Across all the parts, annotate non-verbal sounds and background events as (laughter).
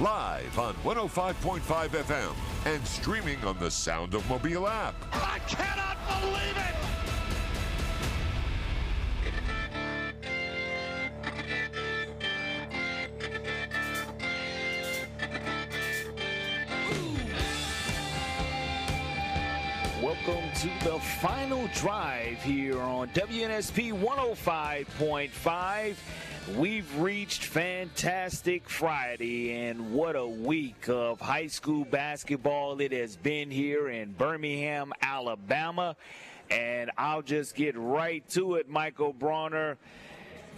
Live on 105.5 FM and streaming on the Sound of Mobile app. I cannot believe it! Welcome to the final drive here on WNSP 105.5. We've reached Fantastic Friday, and what a week of high school basketball it has been here in Birmingham, Alabama. And I'll just get right to it, Michael Bronner.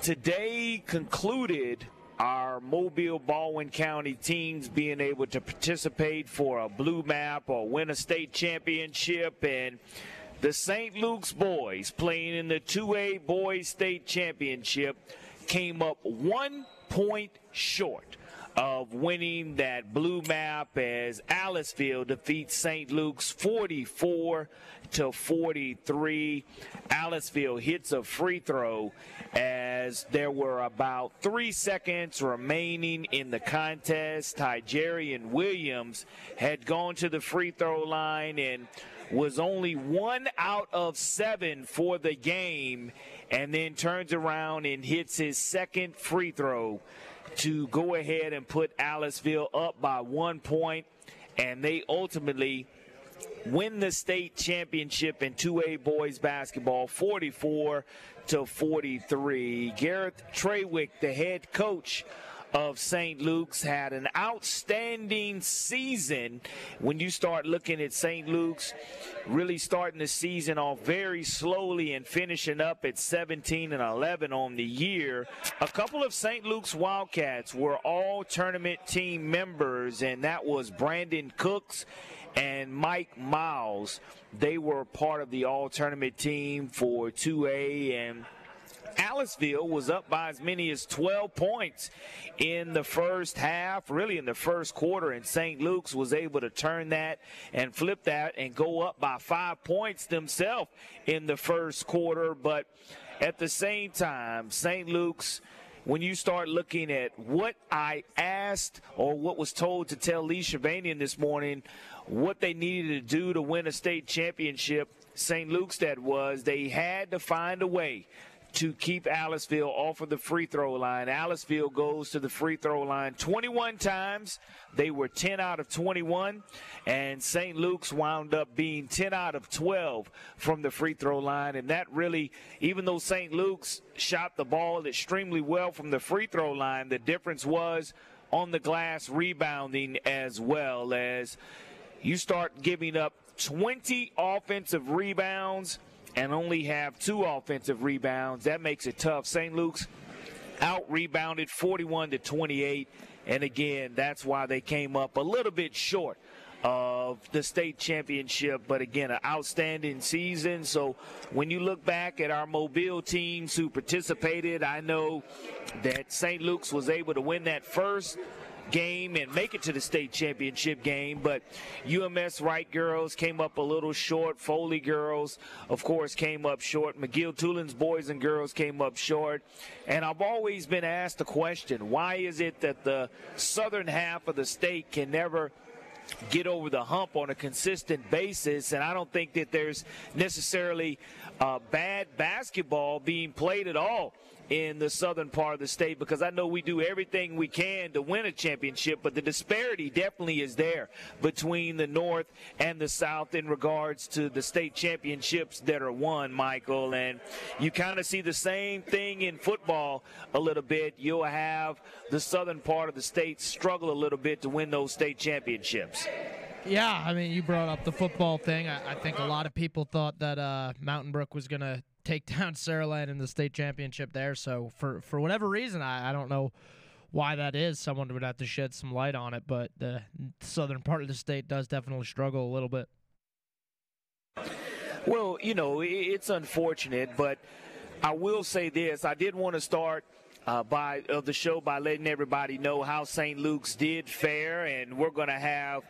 Today concluded our Mobile Baldwin County teams being able to participate for a blue map or win a state championship and the St. Luke's boys playing in the 2A boys state championship came up one point short of winning that blue map as Aliceville defeats St. Luke's 44 to 43. Aliceville hits a free throw as there were about three seconds remaining in the contest. Tigerian Williams had gone to the free throw line and was only one out of seven for the game and then turns around and hits his second free throw to go ahead and put Aliceville up by one point, and they ultimately win the state championship in 2A boys basketball 44 to 43. Gareth Trawick, the head coach of St. Luke's had an outstanding season. When you start looking at St. Luke's, really starting the season off very slowly and finishing up at 17 and 11 on the year. A couple of St. Luke's Wildcats were all tournament team members, and that was Brandon Cooks and Mike Miles. They were part of the all tournament team for 2A and Aliceville was up by as many as 12 points in the first half, really in the first quarter, and St. Luke's was able to turn that and flip that and go up by five points themselves in the first quarter. But at the same time, St. Luke's when you start looking at what I asked or what was told to tell Lee Shavanian this morning, what they needed to do to win a state championship, St. Luke's that was, they had to find a way to keep Aliceville off of the free throw line. Aliceville goes to the free throw line 21 times. They were 10 out of 21, and St. Luke's wound up being 10 out of 12 from the free throw line. And that really, even though St. Luke's shot the ball extremely well from the free throw line, the difference was on the glass rebounding as well as you start giving up 20 offensive rebounds and only have two offensive rebounds. That makes it tough. St. Luke's out rebounded 41 to 28. And again, that's why they came up a little bit short of the state championship. But again, an outstanding season. So when you look back at our Mobile teams who participated, I know that St. Luke's was able to win that first game and make it to the state championship game. But UMS Wright girls came up a little short. Foley girls, of course, came up short. McGill-Toolen's boys and girls came up short. And I've always been asked the question why is it that the southern half of the state can never get over the hump on a consistent basis. And I don't think that there's necessarily uh, bad basketball being played at all in the southern part of the state because I know we do everything we can to win a championship, but the disparity definitely is there between the north and the south in regards to the state championships that are won, Michael. And you kind of see the same thing in football a little bit. You'll have the southern part of the state struggle a little bit to win those state championships. Yeah, I mean, you brought up the football thing. I, I think a lot of people thought that uh, Mountain Brook was going to take (laughs) down Saraland in the state championship there. So for for whatever reason, I, I don't know why that is. Someone would have to shed some light on it, but the southern part of the state does definitely struggle a little bit. Well, you know, it's unfortunate, but I will say this. I did want to start uh, by of the show by letting everybody know how St. Luke's did fare, and we're going to have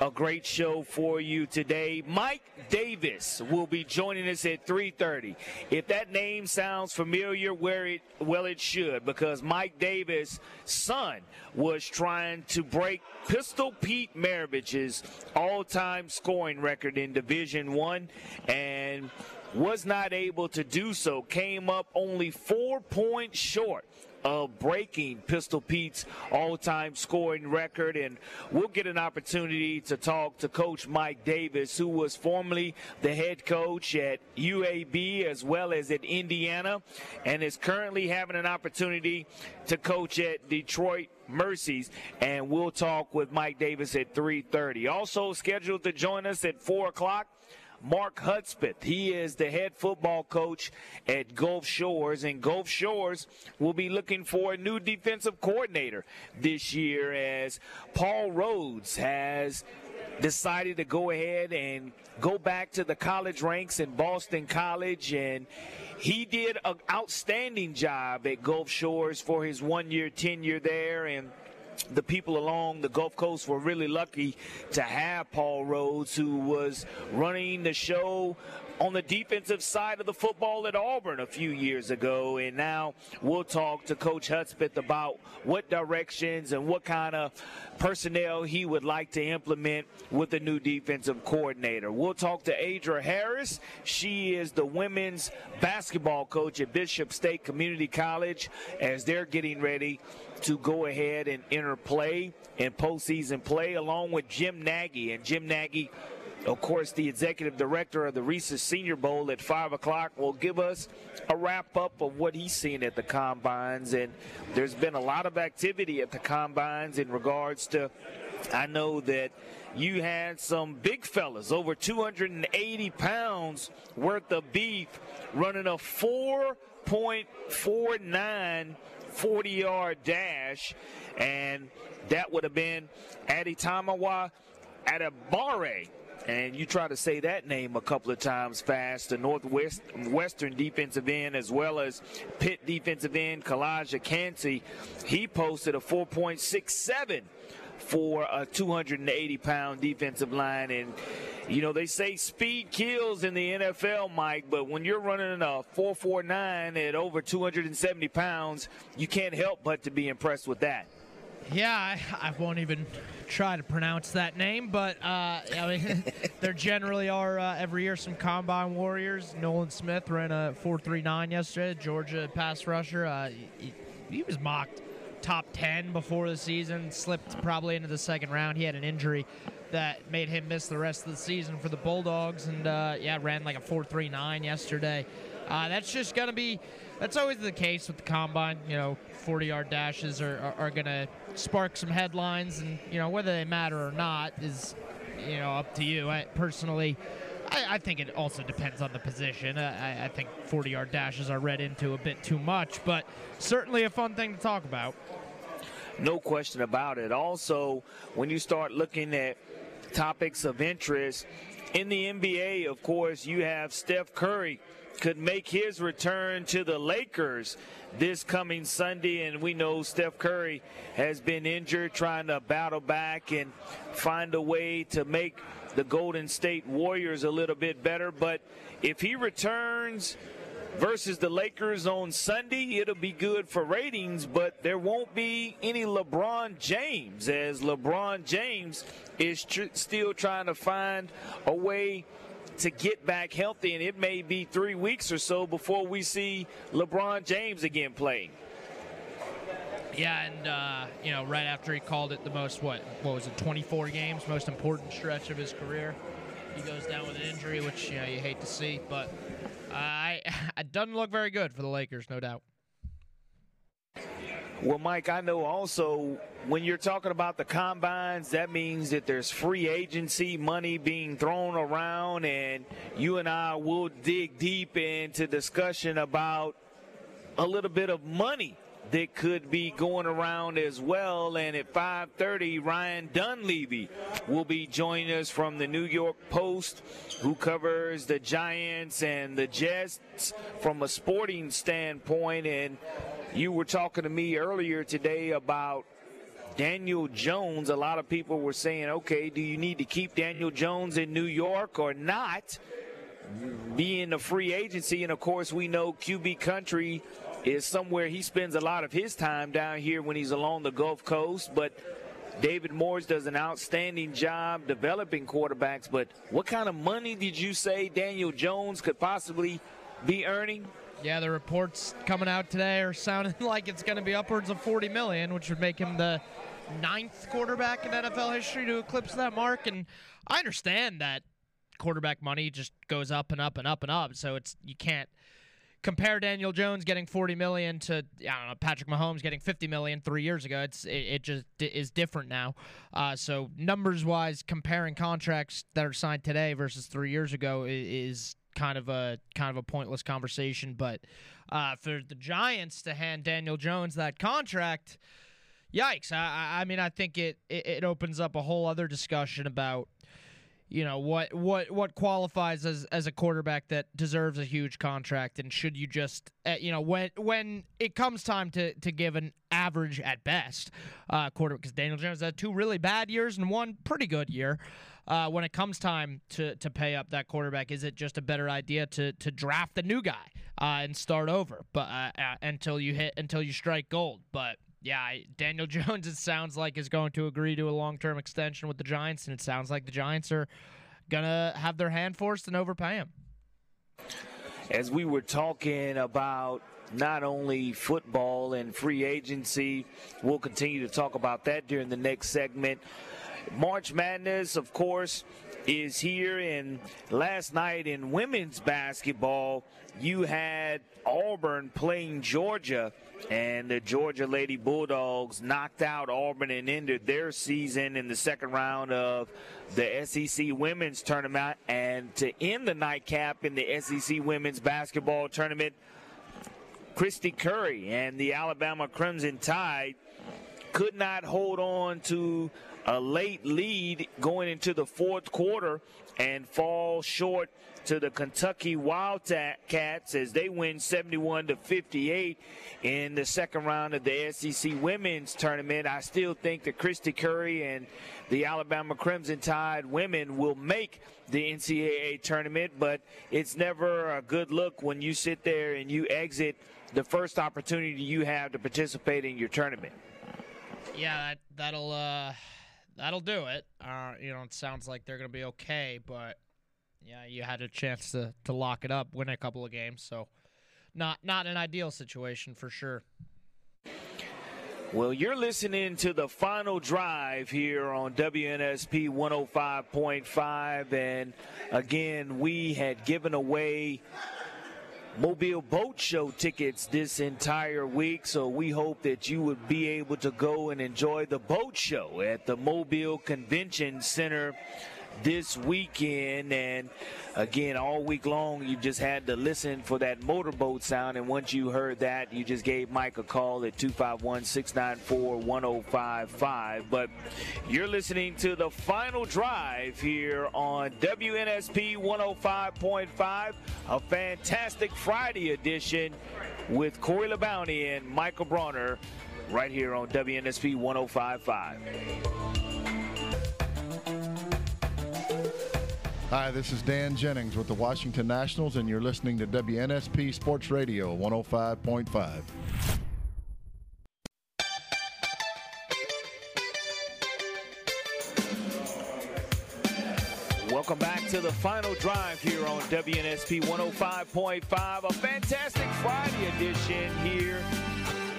a great show for you today. Mike Davis will be joining us at 3:30. If that name sounds familiar, where it well it should, because Mike Davis' son was trying to break Pistol Pete Maravich's all-time scoring record in Division One, and was not able to do so. Came up only four points short of breaking Pistol Pete's all-time scoring record. And we'll get an opportunity to talk to Coach Mike Davis, who was formerly the head coach at UAB as well as at Indiana, and is currently having an opportunity to coach at Detroit Mercies, and we'll talk with Mike Davis at 3:30. Also scheduled to join us at 4 o'clock. Mark Hudspeth. He is the head football coach at Gulf Shores, and Gulf Shores will be looking for a new defensive coordinator this year as Paul Rhoads has decided to go ahead and go back to the college ranks in Boston College and he did an outstanding job at Gulf Shores for his one year tenure there and the people along the Gulf Coast were really lucky to have Paul Rhoads, who was running the show on the defensive side of the football at Auburn a few years ago. And now we'll talk to Coach Hudspeth about what directions and what kind of personnel he would like to implement with the new defensive coordinator. We'll talk to Adra Harris. She is the women's basketball coach at Bishop State Community College as they're getting ready to go ahead and enter play and postseason play, along with Jim Nagy. And Jim Nagy, of course, the executive director of the Reese's Senior Bowl at 5 o'clock, will give us a wrap up of what he's seen at the combines. And there's been a lot of activity at the combines in regards to, I know that you had some big fellas, over 280 pounds worth of beef, running a 4.49 40 yard dash, and that would have been Adetomiwa Adebawore. And you try to say that name a couple of times fast. The Northwest Western defensive end, as well as Pitt defensive end, Calijah Kancey, he posted a 4.67 for a 280 pound defensive line. And, you know, they say speed kills in the NFL, Mike, but when you're running a 449 at over 270 pounds, you can't help but to be impressed with that. Yeah, I, I won't even try to pronounce that name, but uh, I mean, (laughs) there generally are uh, every year some combine warriors. Nolan Smith ran a 4.39 yesterday, Georgia pass rusher. Uh, he, he was mocked top 10 before the season, slipped probably into the second round. He had an injury that made him miss the rest of the season for the Bulldogs, and uh, yeah, ran like a 4.39 yesterday. Uh, that's just going to be, that's always the case with the combine. You know, 40 yard dashes are, are, are going to spark some headlines, and, you know, whether they matter or not is, you know, up to you. I personally, I, I, think it also depends on the position. I, I think 40 yard dashes are read into a bit too much, but certainly a fun thing to talk about. No question about it. Also, when you start looking at topics of interest in the NBA, of course, you have Steph Curry could make his return to the Lakers this coming Sunday. And we know Steph Curry has been injured, trying to battle back and find a way to make the Golden State Warriors a little bit better. But if he returns versus the Lakers on Sunday, it'll be good for ratings, but there won't be any LeBron James as LeBron James is tr- still trying to find a way to get back healthy, and it may be three weeks or so before we see LeBron James again playing. Yeah, and uh, you know, right after he called it the most what what was it, 24 games, most important stretch of his career, he goes down with an injury, which you know you hate to see, but uh, I (laughs) it doesn't look very good for the Lakers, no doubt. Well, Mike, I know also when you're talking about the combines, that means that there's free agency money being thrown around, and you and I will dig deep into discussion about a little bit of money that could be going around as well. And at 5:30, Ryan Dunleavy will be joining us from the New York Post, who covers the Giants and the Jets from a sporting standpoint. And you were talking to me earlier today about Daniel Jones. A lot of people were saying, okay, do you need to keep Daniel Jones in New York or not? Being a free agency, and of course, we know QB country is somewhere he spends a lot of his time down here when he's along the Gulf Coast. But David Morris does an outstanding job developing quarterbacks. But what kind of money did you say Daniel Jones could possibly be earning? Yeah, the reports coming out today are sounding (laughs) like it's going to be upwards of 40 million, which would make him the ninth quarterback in NFL history to eclipse that mark. And I understand that quarterback money just goes up and up and up and up, so it's you can't compare Daniel Jones getting 40 million to I don't know Patrick Mahomes getting 50 million three years ago. It's it, it just is different now. Uh, so numbers wise, comparing contracts that are signed today versus three years ago is kind of a kind of a pointless conversation. But uh, for the Giants to hand Daniel Jones that contract, yikes! I, I mean, I think it, it it opens up a whole other discussion about you know what what what qualifies as as a quarterback that deserves a huge contract? And should you just uh, you know when when it comes time to to give an average at best uh quarterback because Daniel Jones had two really bad years and one pretty good year uh, when it comes time to to pay up that quarterback is it just a better idea to to draft the new guy uh, and start over but uh, uh, until you hit until you strike gold? But yeah, Daniel (laughs) Jones, it sounds like, is going to agree to a long term extension with the Giants, and it sounds like the Giants are going to have their hand forced and overpay him. As we were talking about not only football and free agency, we'll continue to talk about that during the next segment. March Madness, of course, is here. And last night in women's basketball, you had Auburn playing Georgia and the Georgia Lady Bulldogs knocked out Auburn and ended their season in the second round of the SEC Women's Tournament. And to end the nightcap in the SEC Women's Basketball Tournament, Kristy Curry and the Alabama Crimson Tide could not hold on to a late lead going into the fourth quarter and fall short to the Kentucky Wildcats as they win 71 to 58 in the second round of the SEC Women's Tournament. I still think that Kristy Curry and the Alabama Crimson Tide women will make the NCAA tournament, but it's never a good look when you sit there and you exit the first opportunity you have to participate in your tournament. Yeah, that, that'll uh, that'll do it. Uh, you know, it sounds like they're going to be okay, but yeah, you had a chance to to lock it up, win a couple of games, so not not an ideal situation for sure. Well, you're listening to the final drive here on WNSP 105.5. And again, we had given away Mobile Boat Show tickets this entire week. So we hope that you would be able to go and enjoy the boat show at the Mobile Convention Center this weekend. And again, all week long, you just had to listen for that motorboat sound. And once you heard that, you just gave Mike a call at 251 694 1055. But you're listening to the final drive here on WNSP 105.5, a fantastic Friday edition with Corey LeBounty and Michael Bronner right here on WNSP 105.5. Hi, this is Dan Jennings with the Washington Nationals, and you're listening to WNSP Sports Radio 105.5. Welcome back to the final drive here on WNSP 105.5. A fantastic Friday edition here.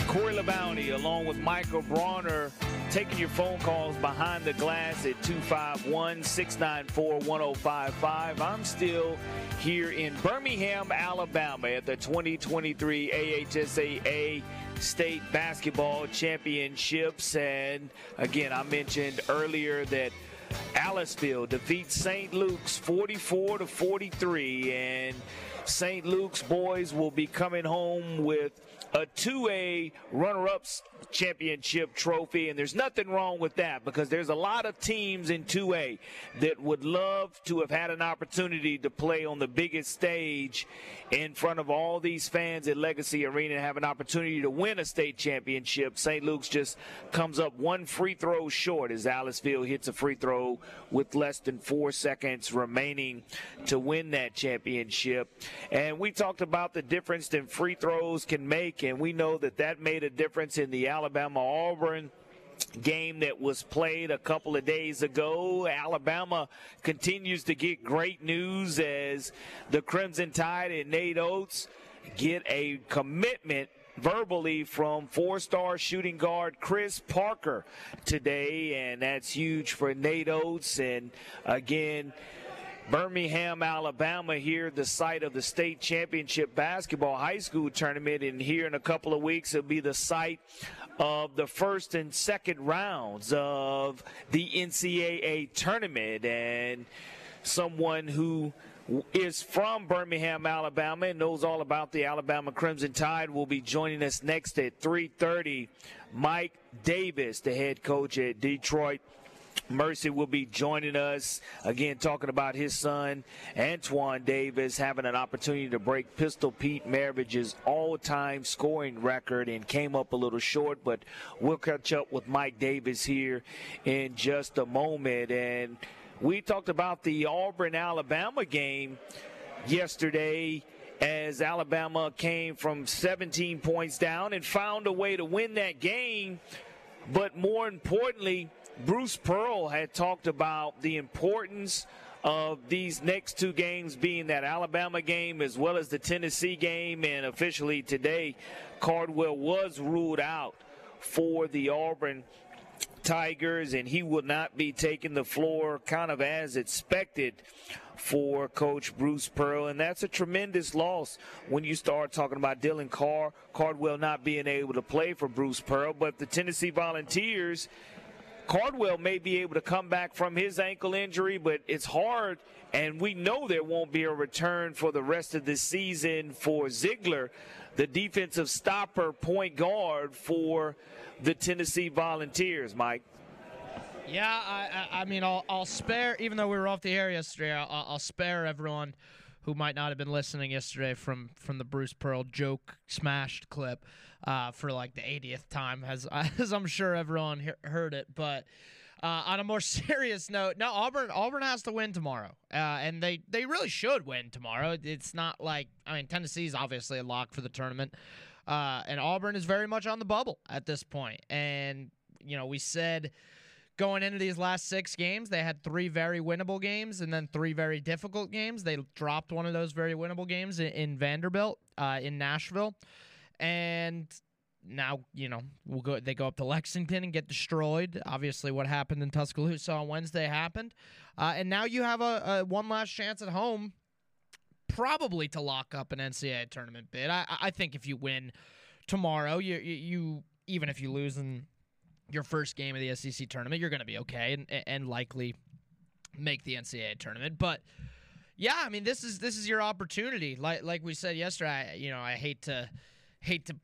Corey LeBounty along with Michael Bronner taking your phone calls behind the glass at 251 694 1055. I'm still here in Birmingham, Alabama at the 2023 AHSAA State Basketball Championships. And again, I mentioned earlier that Aliceville defeats St. Luke's 44 to 43 and St. Luke's boys will be coming home with a 2A runner ups championship trophy, and there's nothing wrong with that because there's a lot of teams in 2A that would love to have had an opportunity to play on the biggest stage in front of all these fans at Legacy Arena and have an opportunity to win a state championship. St. Luke's just comes up one free throw short as Aliceville hits a free throw with less than four seconds remaining to win that championship. And we talked about the difference that free throws can make, and we know that that made a difference in the Alabama Auburn game that was played a couple of days ago. Alabama continues to get great news as the Crimson Tide and Nate Oats get a commitment verbally from four star shooting guard Chris Parker today, and that's huge for Nate Oats. And again, Birmingham, Alabama, here, the site of the state championship basketball high school tournament. And here in a couple of weeks, it'll be the site of the first and second rounds of the NCAA tournament. And someone who is from Birmingham, Alabama, and knows all about the Alabama Crimson Tide will be joining us next at 3:30. Mike Davis, the head coach at Detroit Mercy will be joining us again, talking about his son, Antoine Davis, having an opportunity to break Pistol Pete Maravich's all time scoring record and came up a little short, but we'll catch up with Mike Davis here in just a moment. And we talked about the Auburn Alabama game yesterday as Alabama came from 17 points down and found a way to win that game. But more importantly, Bruce Pearl had talked about the importance of these next two games being that Alabama game as well as the Tennessee game. And officially today, Cardwell was ruled out for the Auburn Tigers, and he will not be taking the floor kind of as expected for Coach Bruce Pearl. And that's a tremendous loss when you start talking about Dylan Carr, Cardwell not being able to play for Bruce Pearl. But the Tennessee Volunteers Cardwell may be able to come back from his ankle injury, but it's hard, and we know there won't be a return for the rest of the season for Zeigler, the defensive stopper point guard for the Tennessee Volunteers, Mike. Yeah, I, I, I mean, I'll, I'll spare, even though we were off the air yesterday, I'll, I'll spare everyone who might not have been listening yesterday from from the Bruce Pearl joke smashed clip uh, for like the 80th time, as (laughs) as I'm sure everyone he- heard it. But uh, on a more (laughs) serious note, no, Auburn Auburn has to win tomorrow, uh, and they they really should win tomorrow. It's not like I mean Tennessee's obviously a lock for the tournament, uh, and Auburn is very much on the bubble at this point. And you know we said going into these last six games, they had three very winnable games and then three very difficult games. They dropped one of those very winnable games in, in Vanderbilt, uh, in Nashville, and now you know we'll go. They go up to Lexington and get destroyed. Obviously, what happened in Tuscaloosa on Wednesday happened, uh, and now you have a, a one last chance at home, probably to lock up an NCAA tournament bid. I, I think if you win tomorrow, you, you, even if you lose in your first game of the SEC tournament, you're going to be okay and, and likely make the NCAA tournament. But yeah, I mean this is this is your opportunity. Like like we said yesterday, I, you know I hate to hate to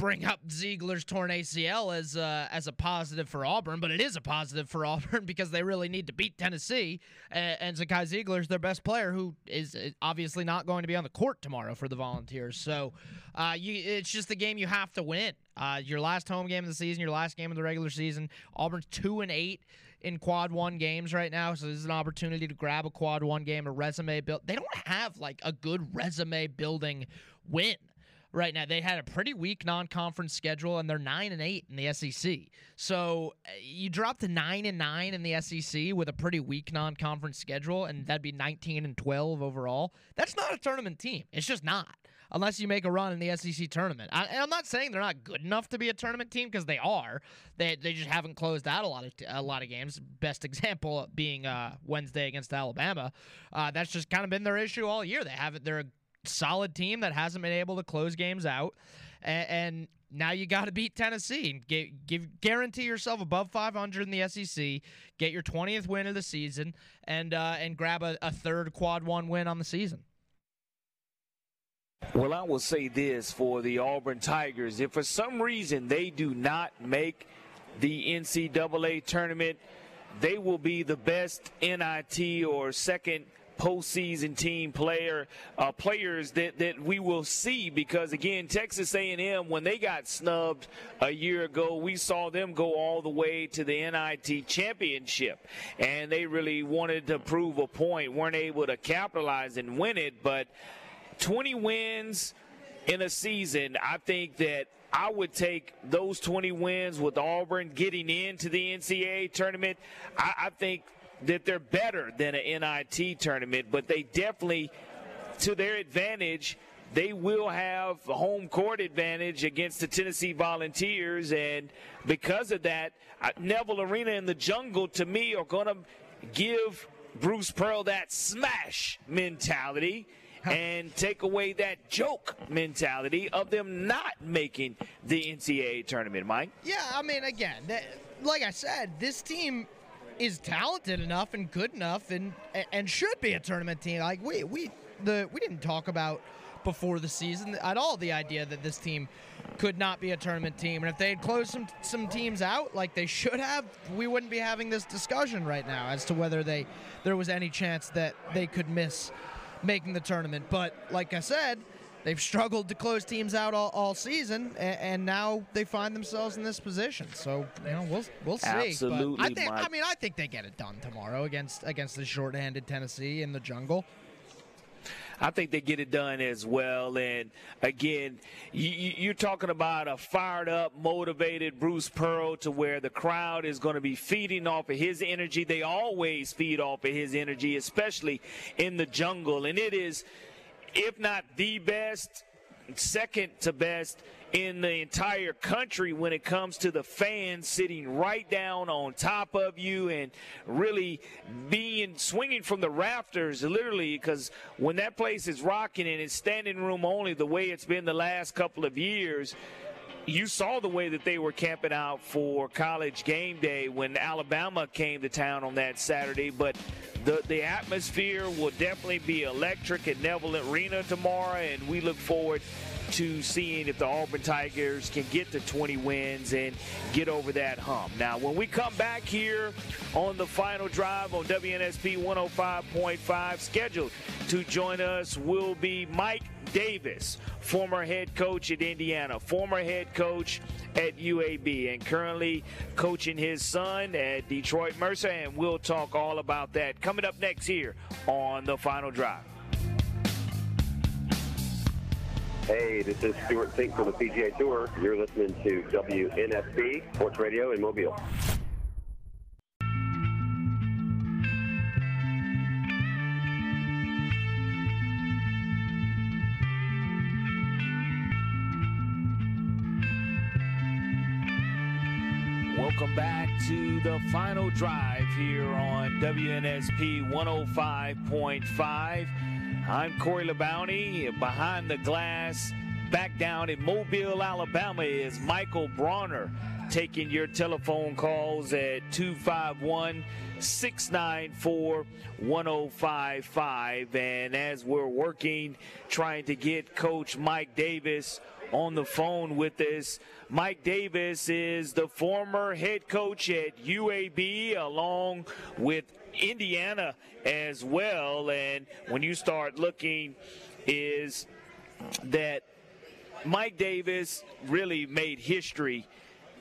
bring up Zeigler's torn ACL as uh, as a positive for Auburn, but it is a positive for (laughs) Auburn because they really need to beat Tennessee. And, and Zakai Zeigler's their best player, who is obviously not going to be on the court tomorrow for the Volunteers. So, uh, you, it's just the game you have to win. Uh, your last home game of the season, your last game of the regular season. Auburn's two and eight in quad one games right now, so this is an opportunity to grab a quad one game, a resume build. They don't have like a good resume building win right now. They had a pretty weak non-conference schedule, and they're nine and eight in the SEC. So uh, you drop to nine and nine in the SEC with a pretty weak non-conference schedule, and that'd be nineteen and twelve overall. That's not a tournament team. It's just not. Unless you make a run in the SEC tournament, I, and I'm not saying they're not good enough to be a tournament team because they are. They, they just haven't closed out a lot of a lot of games. Best example being uh, Wednesday against Alabama. Uh, that's just kind of been their issue all year. They haven't. They're a solid team that hasn't been able to close games out, and, and now you got to beat Tennessee give, give, guarantee yourself above 500 in the SEC, get your 20th win of the season, and uh, and grab a, a third quad one win on the season. Well, I will say this for the Auburn Tigers. If for some reason they do not make the NCAA tournament, they will be the best NIT or second postseason team player uh, players that, that we will see because again Texas A&M when they got snubbed a year ago we saw them go all the way to the NIT championship and they really wanted to prove a point weren't able to capitalize and win it but 20 wins in a season I think that I would take those 20 wins with Auburn getting into the NCAA tournament. I, I think that they're better than an NIT tournament, but they definitely, to their advantage, they will have home court advantage against the Tennessee Volunteers, and because of that, Neville Arena and the Jungle to me are going to give Bruce Pearl that smash mentality and take away that joke mentality of them not making the NCAA tournament, Mike. Yeah, I mean, again, that, like I said, this team is talented enough and good enough and and should be a tournament team. Like we we the we didn't talk about before the season at all the idea that this team could not be a tournament team. And if they had closed some some teams out like they should have, we wouldn't be having this discussion right now as to whether they there was any chance that they could miss making the tournament. But like I said, they've struggled to close teams out all, all season, and, and, now they find themselves in this position. So you know, we'll we'll see. Absolutely, but I think. I mean, I think they get it done tomorrow against against the short-handed Tennessee in the jungle. I think they get it done as well. And again, you, are talking about a fired up, motivated Bruce Pearl to where the crowd is going to be feeding off of his energy. They always feed off of his energy, especially in the jungle. And it is if not the best, second to best in the entire country when it comes to the fans sitting right down on top of you and really being swinging from the rafters literally because when that place is rocking and it's standing room only the way it's been the last couple of years you saw the way that they were camping out for college game day when Alabama came to town on that Saturday. But the, the atmosphere will definitely be electric at Neville Arena tomorrow, and we look forward to seeing if the Auburn Tigers can get to 20 wins and get over that hump. Now, when we come back here on the final drive on WNSP 105.5, scheduled to join us will be Mike Davis, former head coach at Indiana, former head coach at UAB, and currently coaching his son at Detroit Mercy. And we'll talk all about that coming up next here on the final drive. Hey, this is Stewart Cink from the PGA Tour. You're listening to WNSP Sports Radio in Mobile. Welcome back to the final drive here on WNSP 105.5. I'm Corey LeBounty. Behind the glass, back down in Mobile, Alabama, is Michael Bronner taking your telephone calls at 251 694 1055. And as we're working, trying to get Coach Mike Davis on the phone with us, Mike Davis is the former head coach at UAB, along with Indiana as well. And when you start looking, is that Mike Davis really made history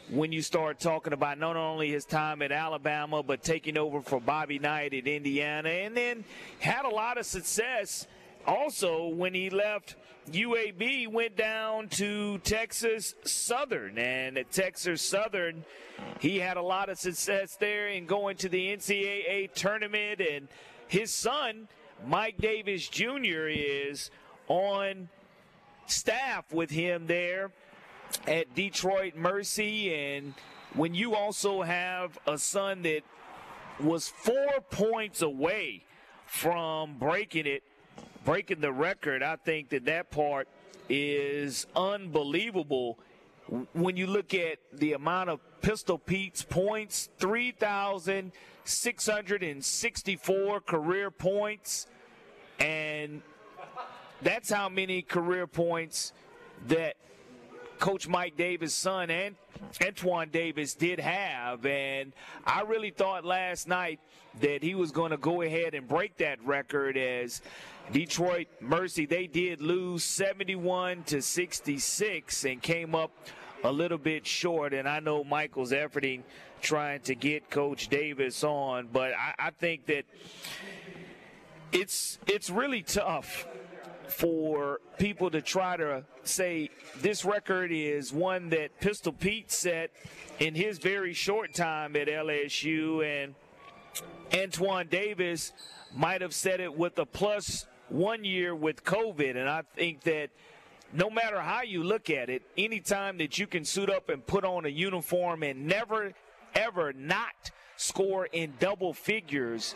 when you start talking about not only his time at Alabama, but taking over for Bobby Knight at Indiana, and then had a lot of success also when he left UAB, went down to Texas Southern. And at Texas Southern, he had a lot of success there in going to the NCAA tournament. And his son, Mike Davis Jr., is on staff with him there at Detroit Mercy. And when you also have a son that was four points away from breaking it breaking the record, I think that that part is unbelievable. When you look at the amount of Pistol Pete's points, 3,664 career points, and that's how many career points that Coach Mike Davis' son and Antoine Davis did have. And I really thought last night that he was going to go ahead and break that record as Detroit Mercy, they did lose 71 to 66 and came up a little bit short. And I know Michael's efforting trying to get Coach Davis on, but I, I think that it's it's really tough for people to try to say this record is one that Pistol Pete set in his very short time at LSU, and Antoine Davis might have set it with a plus one year with COVID. And I think that no matter how you look at it, anytime that you can suit up and put on a uniform and never, ever not score in double figures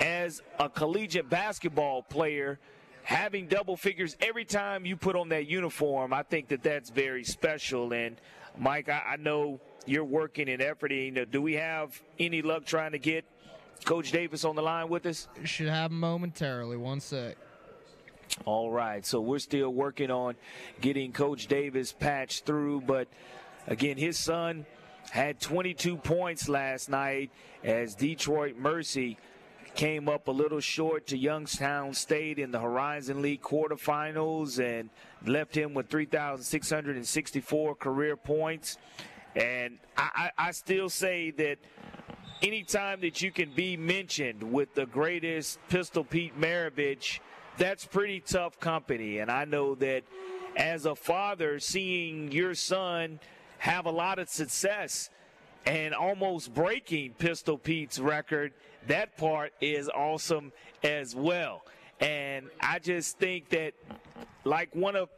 as a collegiate basketball player, having double figures every time you put on that uniform, I think that that's very special. And Mike, I, I know you're working and efforting. Do we have any luck trying to get Coach Davis on the line with us? Should have momentarily. One sec. All right, so we're still working on getting Coach Davis patched through, but again, his son had 22 points last night as Detroit Mercy came up a little short to Youngstown State in the Horizon League quarterfinals and left him with 3,664 career points. And I, I, I still say that anytime that you can be mentioned with the greatest Pistol Pete Maravich, that's pretty tough company. And I know that as a father, seeing your son have a lot of success and almost breaking Pistol Pete's record, that part is awesome as well. And I just think that, like one of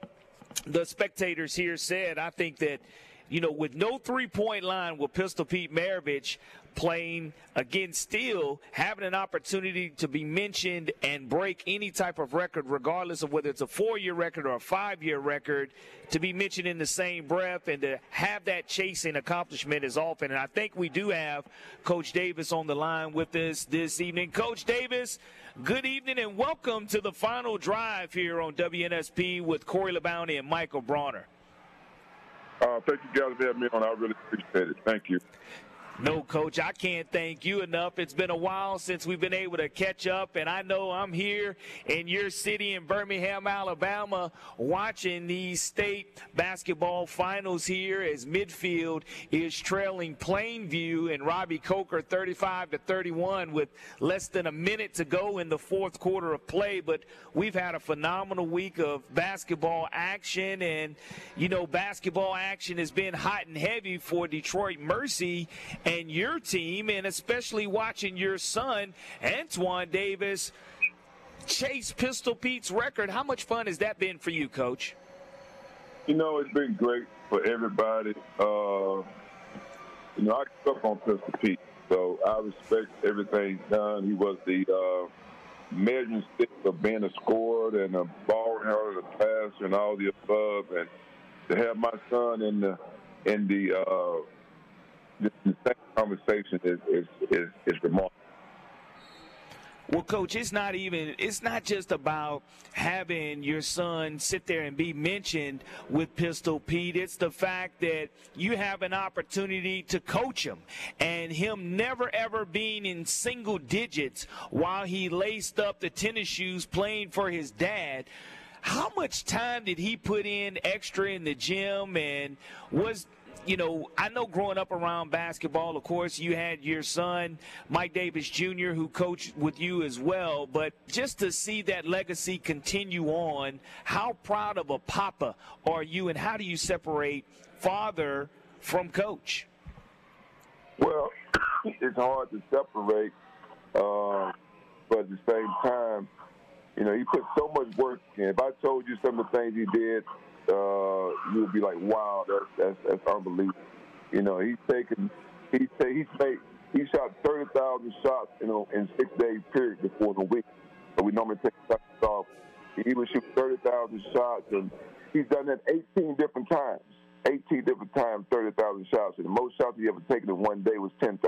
the spectators here said, I think that, you know, with no three point line with Pistol Pete Maravich, playing again still having an opportunity to be mentioned and break any type of record regardless of whether it's a four-year record or a five-year record to be mentioned in the same breath and to have that chasing accomplishment is often. And i think we do have coach davis on the line with us this evening. Coach davis good evening and welcome to the final drive here on wnsp with corey lebounty and michael bronner uh, thank you guys for having me on. I really appreciate it. Thank you. No, coach, I can't thank you enough. It's been a while since we've been able to catch up, and I know I'm here in your city in Birmingham, Alabama, watching these state basketball finals here as midfield is trailing Plainview and Robbie Coker 35 to 31 with less than a minute to go in the fourth quarter of play. But we've had a phenomenal week of basketball action, and you know, basketball action has been hot and heavy for Detroit Mercy and your team, and especially watching your son, Antoine Davis, chase Pistol Pete's record. How much fun has that been for you, Coach? You know, it's been great for everybody. Uh, you know, I grew up on Pistol Pete, so I respect everything he's done. He was the uh, measuring stick of being a scorer and a ball handler, a passer, and all the above. And to have my son in the in the uh, the same conversation is, is, is, is remarkable. Well, coach, it's not even, it's not just about having your son sit there and be mentioned with Pistol Pete. It's the fact that you have an opportunity to coach him and him never ever being in single digits while he laced up the tennis shoes playing for his dad. How much time did he put in extra in the gym and was you know, I know growing up around basketball, of course, you had your son, Mike Davis Jr., who coached with you as well. But just to see that legacy continue on, how proud of a papa are you, and how do you separate father from coach? Well, (clears throat) it's hard to separate, uh, but at the same time, you know, he put so much work in. If I told you some of the things he did uh, you would be like, wow, that's that's, that's unbelievable. You know, he's taken, he's he's made, he shot thirty thousand shots, you know, in six days period before the week. So we normally take shots off. He would shoot thirty thousand shots, and he's done that eighteen different times. 18 different times, 30,000 shots. And the most shots he ever taken in one day was 10,000.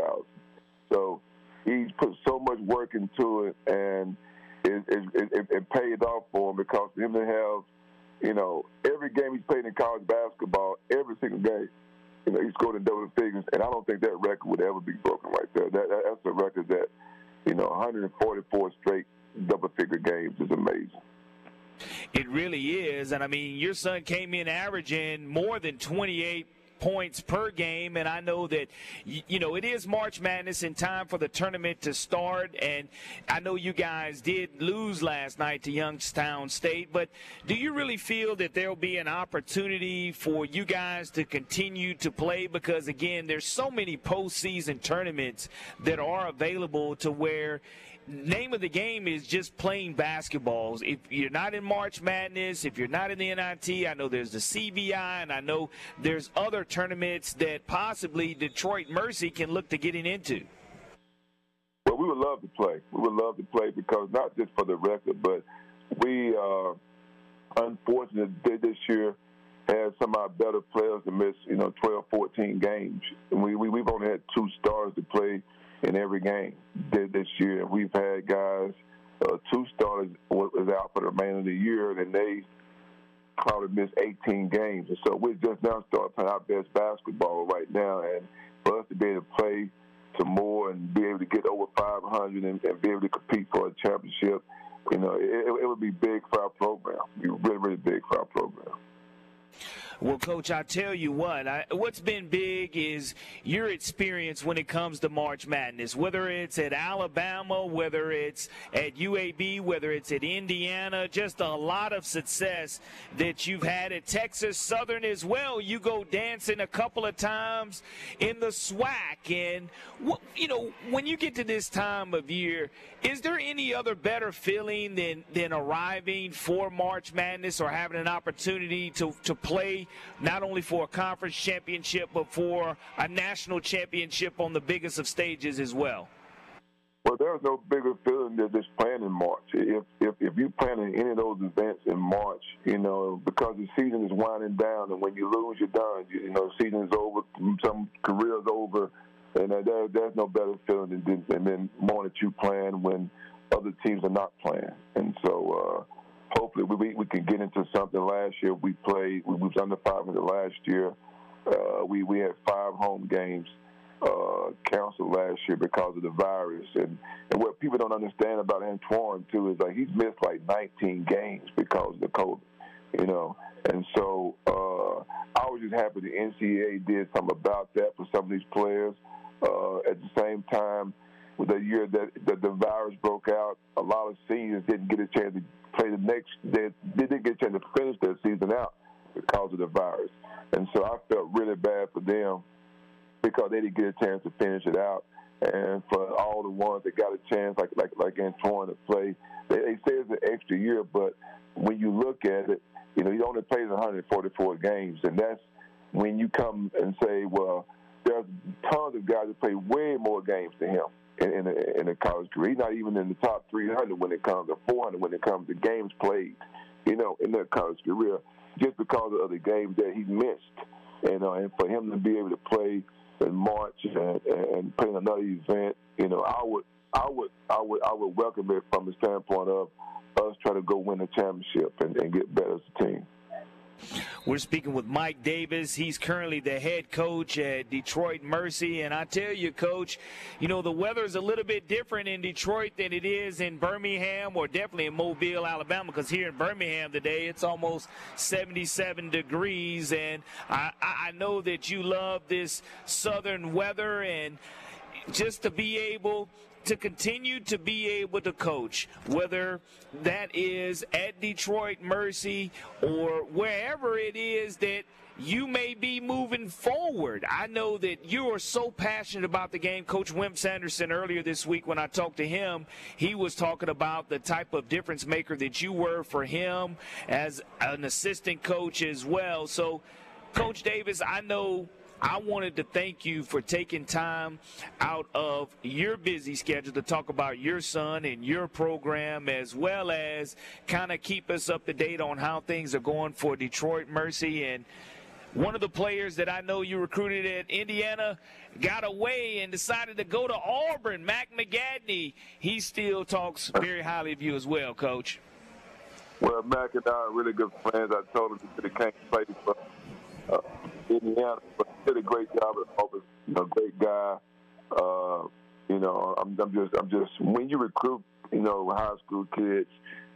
So he's put so much work into it. And it, it, it, it paid off for him because him to have, you know, every game he's played in college basketball, every single game, you know, he scored in double figures, and I don't think that record would ever be broken right there. That, that that's a record that, you know, 144 straight double figure games is amazing. It really is, and I mean, your son came in averaging more than 28 points per game. And I know that, you know, it is March Madness in time for the tournament to start. And I know you guys did lose last night to Youngstown State. But do you really feel that there'll be an opportunity for you guys to continue to play? Because, again, there's so many postseason tournaments that are available to where name of the game is just playing basketballs. If you're not in March Madness, if you're not in the NIT, I know there's the CBI, and I know there's other tournaments that possibly Detroit Mercy can look to getting into. Well, we would love to play. We would love to play because not just for the record, but we are uh, unfortunate this year had some of our better players to miss, you know, 12, 14 games. And we, we, we've only had two stars to play – in every game this year. We've had guys, uh, two starters was out for the remainder of the year, and they probably missed 18 games. And so we're just now starting playing our best basketball right now. And for us to be able to play some more and be able to get over 500 and, and be able to compete for a championship, you know, it, it would be big for our program. Be really, really big for our program. Well, Coach, I tell you what, I, what's been big is your experience when it comes to March Madness, whether it's at Alabama, whether it's at UAB, whether it's at Indiana, just a lot of success that you've had at Texas Southern as well. You go dancing a couple of times in the SWAC. And, you know, when you get to this time of year, is there any other better feeling than, than arriving for March Madness or having an opportunity to, to play not only for a conference championship, but for a national championship on the biggest of stages as well? Well, there's no bigger feeling than just playing in March. If if if you plan in any of those events in March, you know, because the season is winding down, and when you lose, you're done. You, you know, season is over, some career's over, and uh, there, there's no better feeling than, than, than more that you plan when other teams are not playing. And so, uh, hopefully we, we can get into something. Last year we played, we was under 500 last year. Uh, we we had five home games uh, canceled last year because of the virus. And and what people don't understand about Antoine too is like he's missed like 19 games because of the COVID. You know, and so uh, I was just happy the NCAA did something about that for some of these players. Uh, at the same time, the year that, that the virus broke out, a lot of seniors didn't get a chance to play the next. They, they didn't get a chance to finish their season out because of the virus, and so I felt really bad for them because they didn't get a chance to finish it out. And for all the ones that got a chance, like like like Antoine to play, they, they say it's an extra year, but when you look at it, you know he only plays 144 games, and that's when you come and say, well, there's tons of guys that play way more games than him in, in, a, in a college career. He's not even in the top 300 when it comes to 400 when it comes to games played, you know, in their college career, just because of the games that he missed. And, uh, and for him to be able to play in March and, and play in another event, you know, I would, I would, I would, I would welcome it from the standpoint of us trying to go win a championship and, and get better as a team. We're speaking with Mike Davis. He's currently the head coach at Detroit Mercy. And I tell you, coach, you know, the weather is a little bit different in Detroit than it is in Birmingham or definitely in Mobile, Alabama, because here in Birmingham today it's almost 77 degrees. And I, I know that you love this southern weather and just to be able to continue to be able to coach, whether that is at Detroit Mercy or wherever it is that you may be moving forward. I know that you are so passionate about the game. Coach Wimp Sanderson earlier this week when I talked to him, he was talking about the type of difference maker that you were for him as an assistant coach as well. So, Coach Davis, I know I wanted to thank you for taking time out of your busy schedule to talk about your son and your program, as well as kind of keep us up to date on how things are going for Detroit Mercy. And one of the players that I know you recruited at Indiana got away and decided to go to Auburn. Mac McGadney, he still talks very highly of you as well, Coach. Well, Mac and I are really good friends. I told him he could have came play for uh, Indiana, but did a great job at Auburn. Great guy. Uh, you know, I'm, I'm just, I'm just when you recruit, you know, high school kids,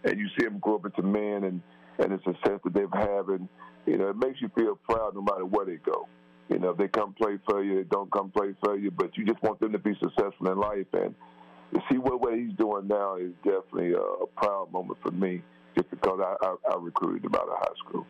and you see them grow up into men and and the success that they've having, you know, it makes you feel proud no matter where they go. You know, if they come play for you, they don't come play for you, but you just want them to be successful in life. And to see what, what he's doing now is definitely a, a proud moment for me, just because I, I, I recruited him out of high school.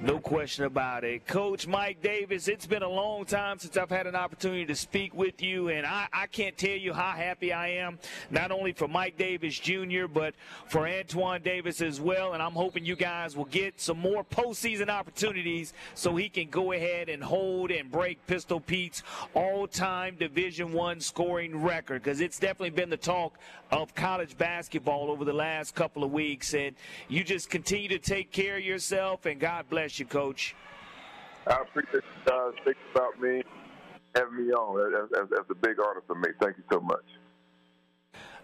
No question about it. Coach Mike Davis, it's been a long time since I've had an opportunity to speak with you, and I, I, can't tell you how happy I am, not only for Mike Davis Jr., but for Antoine Davis as well. And I'm hoping you guys will get some more postseason opportunities so he can go ahead and hold and break Pistol Pete's all-time Division One scoring record, because it's definitely been the talk of college basketball over the last couple of weeks. And you just continue to take care of yourself, and God bless you, Coach. I appreciate you guys thinking about me, having me on. That's, that's a big honor for me. Thank you so much.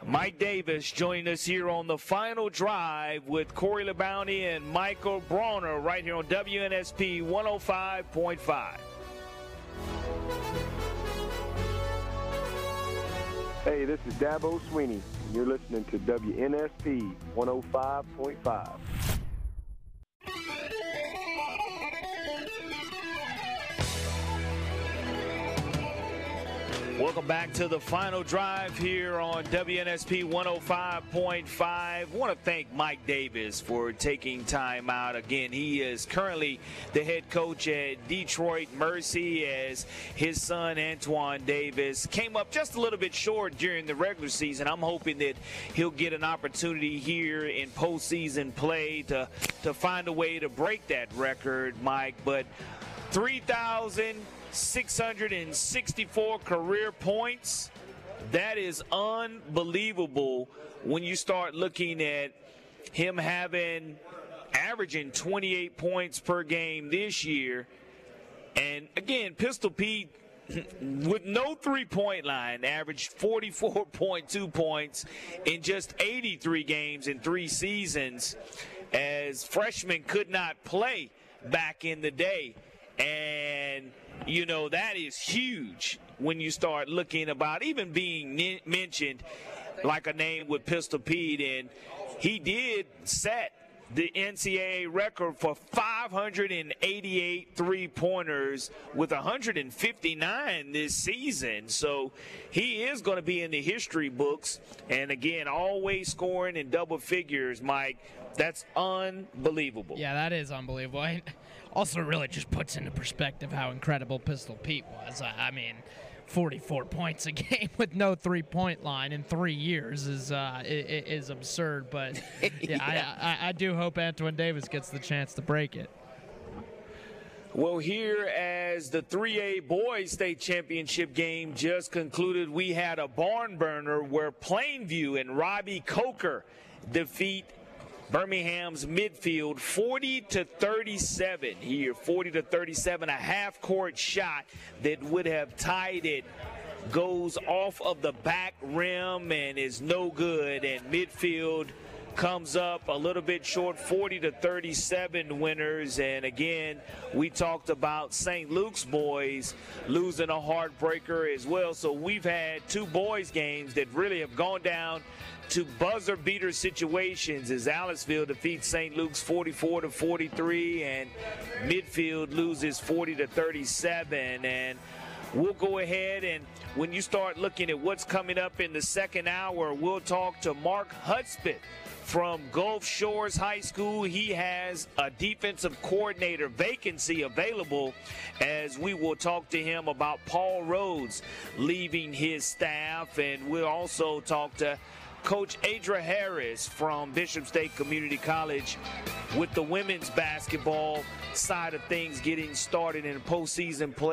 Mike Davis joining us here on the final drive with Corey LeBounty and Michael Bronner right here on WNSP 105.5. Hey, this is Dabo Swinney, and you're listening to WNSP 105.5. Welcome back to the final drive here on WNSP 105.5. I want to thank Mike Davis for taking time out. Again, he is currently the head coach at Detroit Mercy as his son Antoine Davis came up just a little bit short during the regular season. I'm hoping that he'll get an opportunity here in postseason play to, to find a way to break that record, Mike. But 3,000. 664 career points. That is unbelievable when you start looking at him having averaging 28 points per game this year. And again, Pistol Pete (laughs) with no three point line, averaged 44.2 points in just 83 games in three seasons, as freshmen could not play back in the day. And you know, that is huge when you start looking about even being mentioned like a name with Pistol Pete. And he did set the NCAA record for 588 three pointers with 159 this season. So he is going to be in the history books. And again, always scoring in double figures, Mike. That's unbelievable. Yeah, that is unbelievable also really just puts into perspective how incredible Pistol Pete was. I, I mean, 44 (laughs) points a game with no three point line in three years is uh, is absurd. But yeah, (laughs) yeah. I, I, I do hope Antoine Davis gets the chance to break it. Well, here as the 3A Boys State Championship game just concluded, we had a barn burner where Plainview and Robbie Coker defeat Birmingham's midfield 40 to 37 here, 40 to 37, a half court shot that would have tied it. Goes off of the back rim and is no good. And midfield comes up a little bit short 40 to 37 winners and again we talked about St. Luke's boys losing a heartbreaker as well so we've had two boys games that really have gone down to buzzer beater situations as Aliceville defeats St. Luke's 44 to 43 and midfield loses 40 to 37 and we'll go ahead and when you start looking at what's coming up in the second hour we'll talk to Mark Hudspeth from Gulf Shores High School. He has a defensive coordinator vacancy available as we will talk to him about Paul Rhoads leaving his staff and we'll also talk to Coach Adra Harris from Bishop State Community College with the women's basketball side of things getting started in postseason play.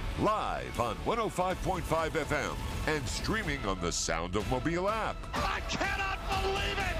Live on 105.5 FM and streaming on the Sound of Mobile app. I cannot believe it.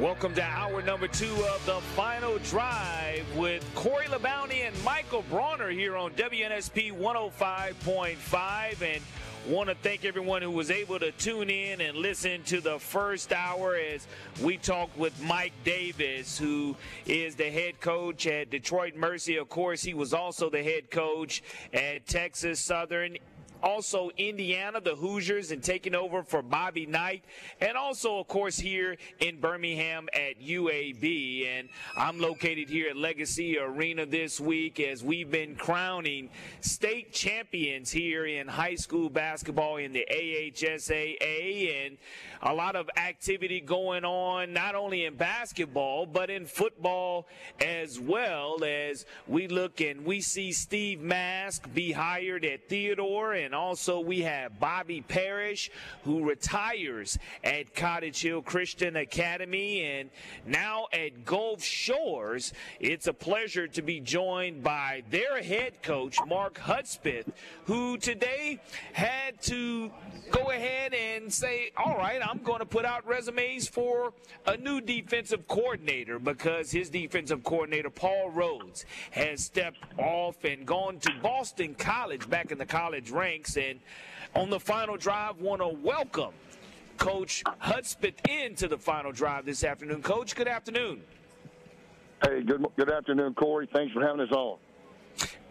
Welcome to hour number two of the final drive with Corey LeBounty and Michael Bronner here on WNSP 105.5. And want to thank everyone who was able to tune in and listen to the first hour as we talked with Mike Davis, who is the head coach at Detroit Mercy. Of course, he was also the head coach at Texas Southern also Indiana, the Hoosiers, and taking over for Bobby Knight, and also, of course, here in Birmingham at UAB. And I'm located here at Legacy Arena this week as we've been crowning state champions here in high school basketball in the AHSAA, and a lot of activity going on not only in basketball but in football as well. As we look and we see Steve Mask be hired at Theodore and also we have Bobby Parrish who retires at Cottage Hill Christian Academy and now at Gulf Shores it's a pleasure to be joined by their head coach Mark Hudspeth who today had to go ahead and say all right I'm going to put out resumes for a new defensive coordinator because his defensive coordinator, Paul Rhoads, has stepped off and gone to Boston College back in the college ranks. And on the final drive, want to welcome Coach Hudspeth into the final drive this afternoon. Coach, good afternoon. Hey, good, good afternoon, Corey. Thanks for having us on.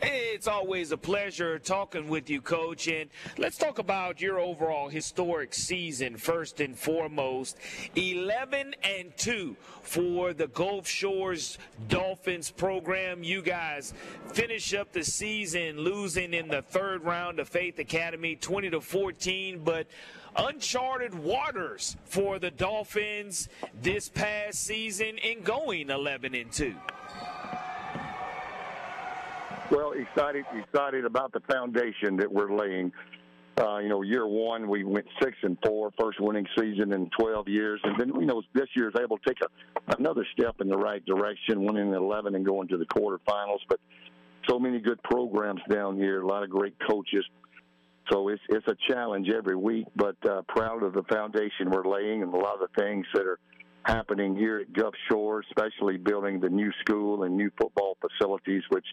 It's always a pleasure talking with you, Coach. And let's talk about your overall historic season first and foremost. 11 and 2 for the Gulf Shores Dolphins program. You guys finish up the season losing in the third round of Faith Academy 20 to 14, but uncharted waters for the Dolphins this past season in going 11 and 2. Well, excited, excited about the foundation that we're laying. Uh, you know, year one we went six and four, first winning season in 12 years, and then you know this year is able to take a, another step in the right direction, winning 11 and going to the quarterfinals. But so many good programs down here, a lot of great coaches. So it's it's a challenge every week, but uh, proud of the foundation we're laying and a lot of the things that are happening here at Gulf Shore, especially building the new school and new football facilities, which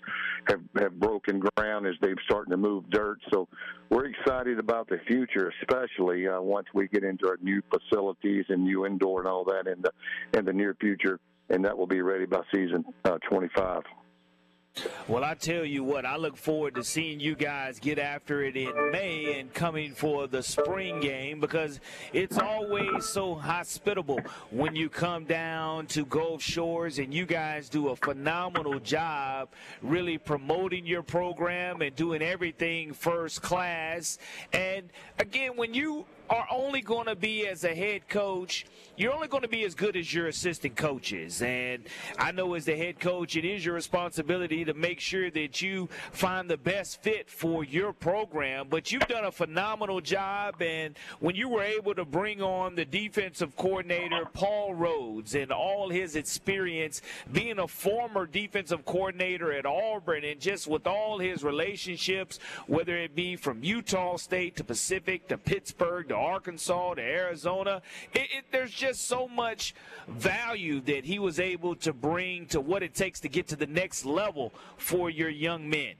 have, have broken ground as they've starting to move dirt. So we're excited about the future, especially uh, once we get into our new facilities and new indoor and all that in the in the near future, and that will be ready by season uh, 25. Well, I tell you what, I look forward to seeing you guys get after it in May and coming for the spring game because it's always so hospitable when you come down to Gulf Shores and you guys do a phenomenal job really promoting your program and doing everything first class. And again, when you are only going to be as a head coach, you're only going to be as good as your assistant coaches. And I know as the head coach, it is your responsibility to make sure that you find the best fit for your program. But you've done a phenomenal job. And when you were able to bring on the defensive coordinator, Paul Rhoads, and all his experience being a former defensive coordinator at Auburn, and just with all his relationships, whether it be from Utah State to Pacific to Pittsburgh to Arkansas to Arizona. It, it, there's just so much value that he was able to bring to what it takes to get to the next level for your young men.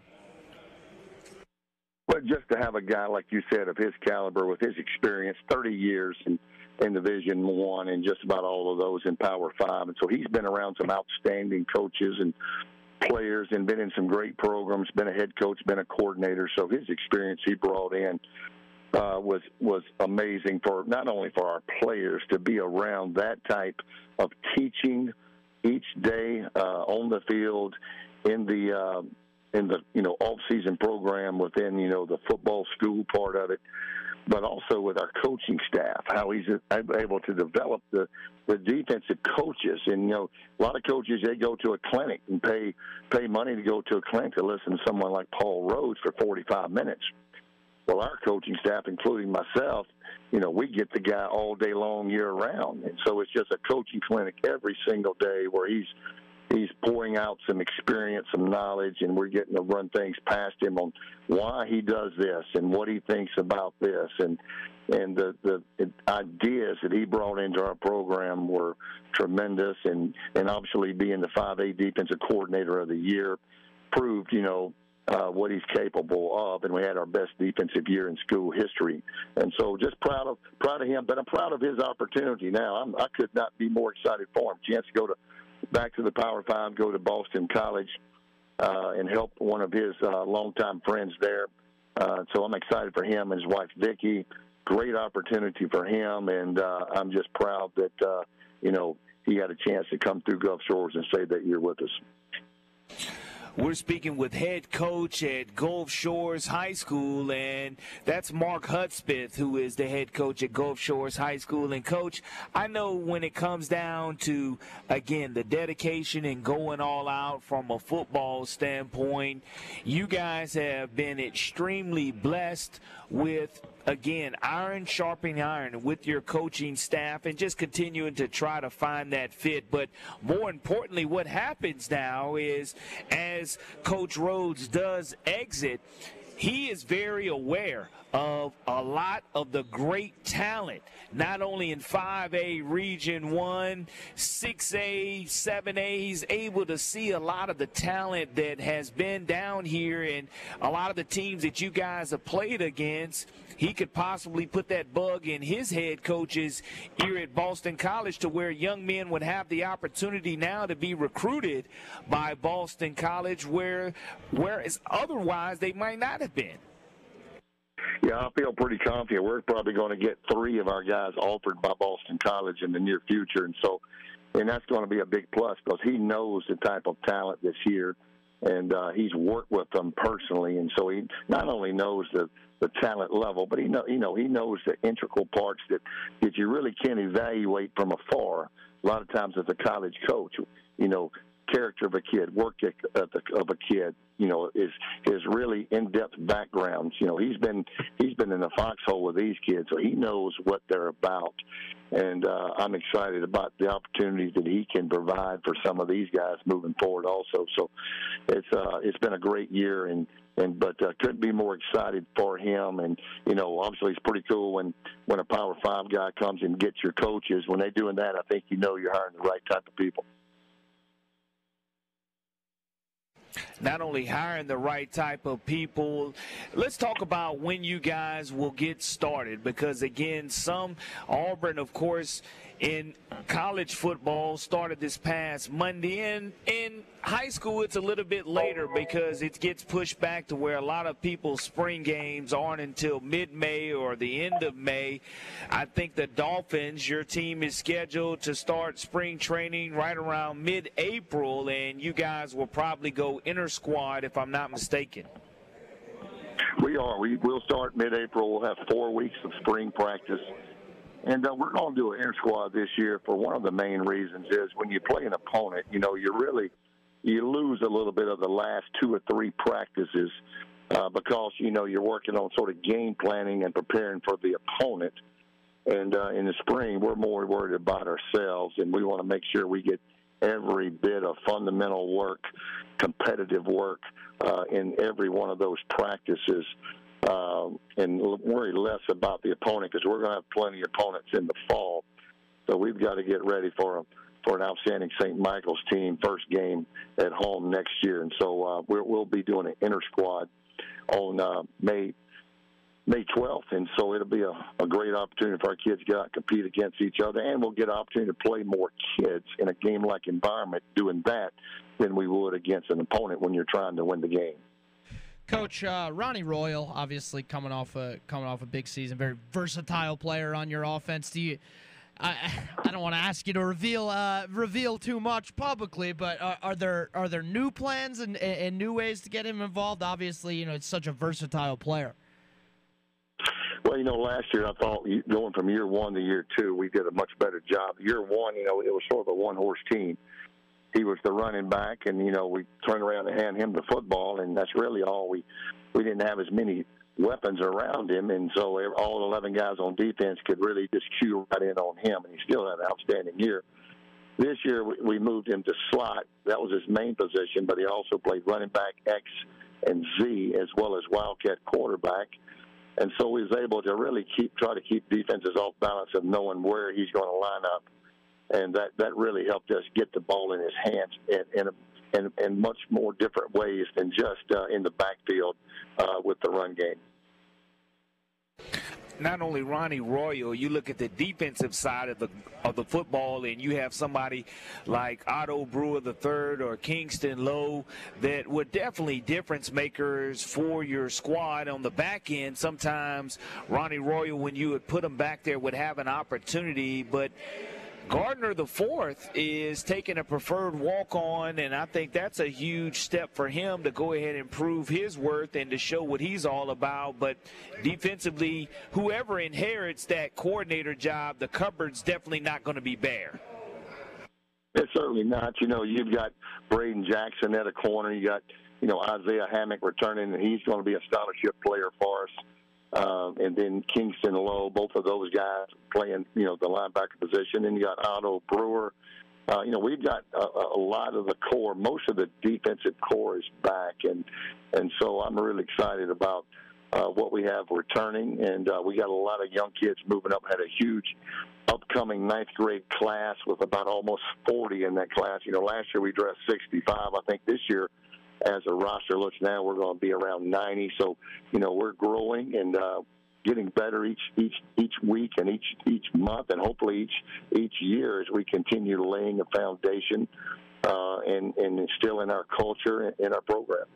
But just to have a guy like you said of his caliber, with his experience, 30 years in, in Division One, and just about all of those in Power Five, and so he's been around some outstanding coaches and players, and been in some great programs. Been a head coach, been a coordinator, so his experience he brought in uh, was was amazing for not only for our players to be around that type of teaching each day uh, on the field in the uh, in the you know off season program within you know the football school part of it, but also with our coaching staff, how he's able to develop the the defensive coaches. And you know, a lot of coaches they go to a clinic and pay pay money to go to a clinic to listen to someone like Paul Rhoads for 45 minutes. Well, our coaching staff, including myself, you know, we get the guy all day long, year round, and so it's just a coaching clinic every single day where he's he's pouring out some experience, some knowledge, and we're getting to run things past him on why he does this and what he thinks about this, and and the the ideas that he brought into our program were tremendous, and and obviously being the 5A defensive coordinator of the year proved, you know, uh, what he's capable of, and we had our best defensive year in school history. And so, just proud of proud of him, but I'm proud of his opportunity now. I'm, I could not be more excited for him. Chance to go to back to the Power Five, go to Boston College, uh, and help one of his uh, longtime friends there. Uh, so I'm excited for him and his wife Vicky. Great opportunity for him, and uh, I'm just proud that uh, you know he had a chance to come through Gulf Shores and say that you're with us. We're speaking with head coach at Gulf Shores High School, and that's Mark Hudspeth, who is the head coach at Gulf Shores High School. And, coach, I know when it comes down to, again, the dedication and going all out from a football standpoint, you guys have been extremely blessed with again, iron sharpening iron with your coaching staff and just continuing to try to find that fit. But more importantly, what happens now is as Coach Rhoads does exit, he is very aware of a lot of the great talent, not only in 5A Region 1, 6A, 7A. He's able to see a lot of the talent that has been down here and a lot of the teams that you guys have played against. He could possibly put that bug in his head coach's ear at Boston College to where young men would have the opportunity now to be recruited by Boston College, where whereas otherwise they might not have been. Yeah, I feel pretty confident. We're probably going to get three of our guys offered by Boston College in the near future, and so, and that's going to be a big plus because he knows the type of talent that's here, and uh, he's worked with them personally, and so he not only knows the the talent level, but he know you know he knows the integral parts that that you really can't evaluate from afar. A lot of times, as a college coach, you know, character of a kid, work ethic of a kid, you know, is is really in-depth backgrounds. You know, he's been he's been in the foxhole with these kids, so he knows what they're about. And uh, I'm excited about the opportunities that he can provide for some of these guys moving forward. Also, so it's uh, it's been a great year, and and but uh, couldn't be more excited for him. And you know, obviously, it's pretty cool when when a Power Five guy comes and gets your coaches. When they're doing that, I think you know you're hiring the right type of people. Not only hiring the right type of people. Let's talk about when you guys will get started because, again, some Auburn, of course, in college football started this past Monday. And in high school, it's a little bit later because it gets pushed back to where a lot of people's spring games aren't until mid May or the end of May. I think the Dolphins, your team is scheduled to start spring training right around mid April, and you guys will probably go inter squad if I'm not mistaken. We are. We will start mid April. We'll have four weeks of spring practice and uh, we're going to do an inter squad this year for one of the main reasons is when you play an opponent, you know, you really you lose a little bit of the last two or three practices uh, because you know you're working on sort of game planning and preparing for the opponent. And uh, in the spring, we're more worried about ourselves, and we want to make sure we get every bit of fundamental work, competitive work uh, in every one of those practices um, and worry less about the opponent because we're going to have plenty of opponents in the fall. So we've got to get ready for them for an outstanding St. Michael's team first game at home next year, and so uh, we will be doing an inter squad on uh, May May 12th, and so it'll be a, a great opportunity for our kids to get out and compete against each other, and we'll get an opportunity to play more kids in a game-like environment doing that than we would against an opponent when you're trying to win the game. Coach uh, Ronnie Royal, obviously coming off a coming off a big season, very versatile player on your offense. Do you? I, (laughs) I don't want to ask you to reveal uh, reveal too much publicly, but are, are, there are there new plans and, and new ways to get him involved? Obviously, you know it's such a versatile player. Well, you know, last year I thought going from year one to year two, we did a much better job. Year one, you know, it was sort of a one horse team. He was the running back, and you know, we turned around and hand him the football, and that's really all we we didn't have as many weapons around him, and so all 11 guys on defense could really just cue right in on him, and he still had an outstanding year. This year, we moved him to slot. That was his main position, but he also played running back X and Z as well as wildcat quarterback. And so he was able to really keep try to keep defenses off balance of knowing where he's going to line up, and that that really helped us get the ball in his hands in in, in, in much more different ways than just uh, in the backfield uh, with the run game not only Ronnie Royal, you look at the defensive side of the of the football, and you have somebody like Otto Brewer III or Kingston Lowe that were definitely difference makers for your squad on the back end. Sometimes Ronnie Royal, when you would put him back there, would have an opportunity, but Gardner the fourth is taking a preferred walk on, and I think that's a huge step for him to go ahead and prove his worth and to show what he's all about. But defensively, whoever inherits that coordinator job, the cupboard's definitely not going to be bare. It's certainly not. You know, you've got Braden Jackson at a corner. You got, you know, Isaiah Hammock returning, and he's going to be a scholarship player for us um, and then Kingston Lowe, both of those guys playing, you know, the linebacker position. And you got Otto Brewer. Uh, you know, we've got a, a lot of the core. Most of the defensive core is back, and and so I'm really excited about uh, what we have returning, and uh, we got a lot of young kids moving up. Had a huge upcoming ninth grade class with about almost 40 in that class. You know, last year we dressed 65. I think this year as a roster looks now, we're going to be around 90. So, you know, we're growing and uh, getting better each each each week and each each month, and hopefully each each year as we continue laying a foundation uh, and and instilling our culture in our program.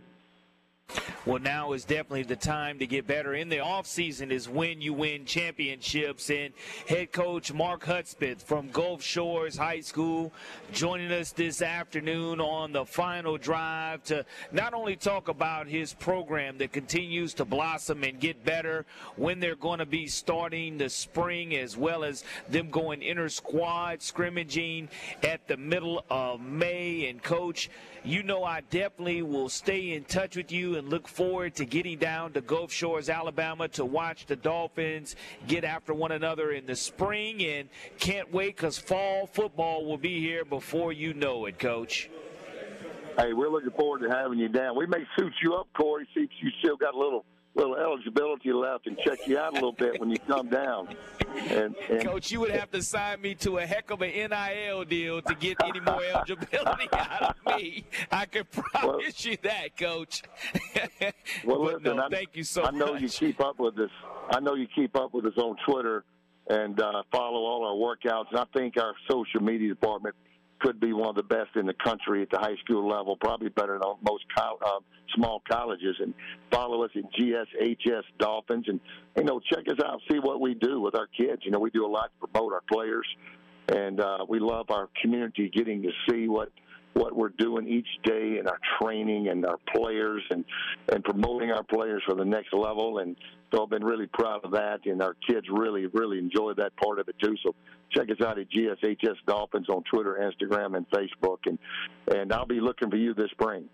Well, now is definitely the time to get better. In the offseason is when you win championships. And head coach Mark Hudspeth from Gulf Shores High School joining us this afternoon on the final drive to not only talk about his program that continues to blossom and get better when they're going to be starting the spring as well as them going inter squad scrimmaging at the middle of May. And coach, you know I definitely will stay in touch with you and look forward to getting down to Gulf Shores, Alabama to watch the Dolphins get after one another in the spring. And can't wait because fall football will be here before you know it, Coach. Hey, we're looking forward to having you down. We may suit you up, Corey, see if you still got a little little eligibility left and check you out a little bit when you come down. And, and, Coach, you would have to sign me to a heck of an NIL deal to get any more eligibility (laughs) out of me. I can promise well, you that, Coach. (laughs) well, listen, no, thank you so much. I know much. you keep up with this. I know you keep up with us on Twitter and uh, follow all our workouts. And I think our social media department – could be one of the best in the country at the high school level, probably better than most co- uh, small colleges. And follow us at GSHS Dolphins, and you know, check us out, see what we do with our kids. You know, we do a lot to promote our players, and uh, we love our community getting to see what what we're doing each day in our training and our players and and promoting our players for the next level and so I've been really proud of that and our kids really really enjoy that part of it too so check us out at GSHS Dolphins on Twitter Instagram and Facebook and and I'll be looking for you this spring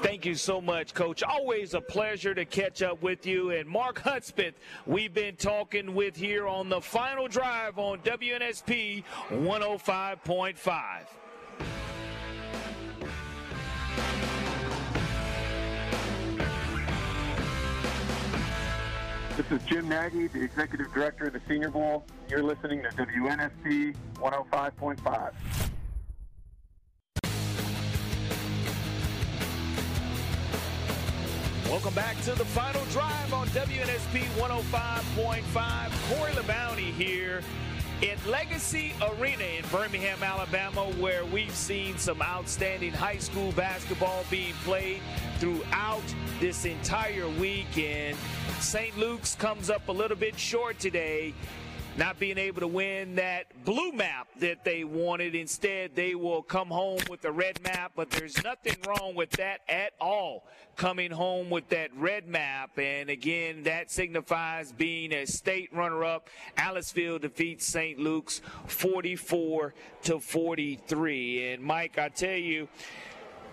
Thank you so much, Coach. Always a pleasure to catch up with you. And Mark Hudspeth, we've been talking with here on the final drive on WNSP 105.5. This is Jim Nagy, the Executive Director of the Senior Bowl. You're listening to WNSP 105.5. Welcome back to the final drive on WNSP 105.5. Corey LeBounty here in Legacy Arena in Birmingham, Alabama, where we've seen some outstanding high school basketball being played throughout this entire week. And St. Luke's comes up a little bit short today not being able to win that blue map that they wanted. Instead, they will come home with the red map, but there's nothing wrong with that at all. Coming home with that red map, and again, that signifies being a state runner-up. Aliceville defeats St. Luke's 44 to 43. And Mike, I tell you,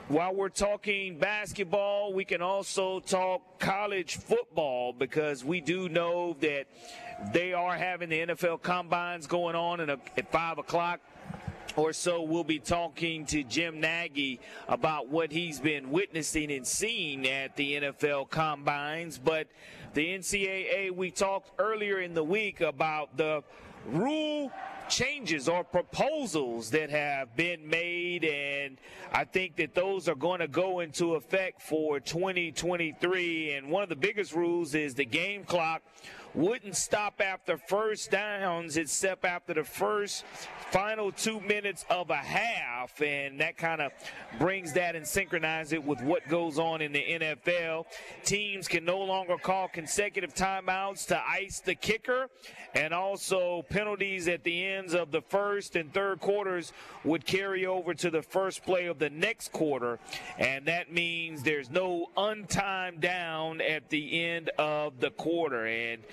while we're talking basketball, we can also talk college football because we do know that they are having the NFL combines going on at 5 o'clock or so, we'll be talking to Jim Nagy about what he's been witnessing and seeing at the NFL combines. But the NCAA, we talked earlier in the week about the rule changes or proposals that have been made, and I think that those are going to go into effect for 2023. And one of the biggest rules is the game clock wouldn't stop after first downs except after the first final two minutes of a half, and that kind of brings that and synchronizes it with what goes on in the NFL. Teams can no longer call consecutive timeouts to ice the kicker, and also penalties at the ends of the first and third quarters would carry over to the first play of the next quarter, and that means there's no untimed down at the end of the quarter. And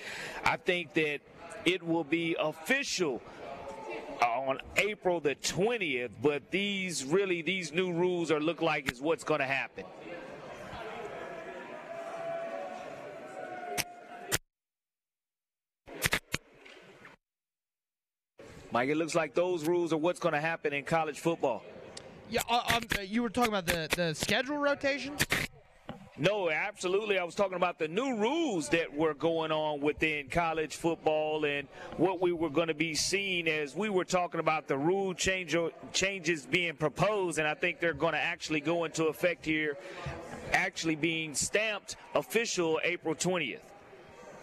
I think that it will be official on April the 20th, but these really these new rules are look like is what's going to happen. Mike, it looks like those rules are what's going to happen in college football. Yeah, uh, um, you were talking about the, the schedule rotation? No, absolutely. I was talking about the new rules that were going on within college football and what we were going to be seeing as we were talking about the rule change, changes being proposed, and I think they're going to actually go into effect here, actually being stamped official April 20th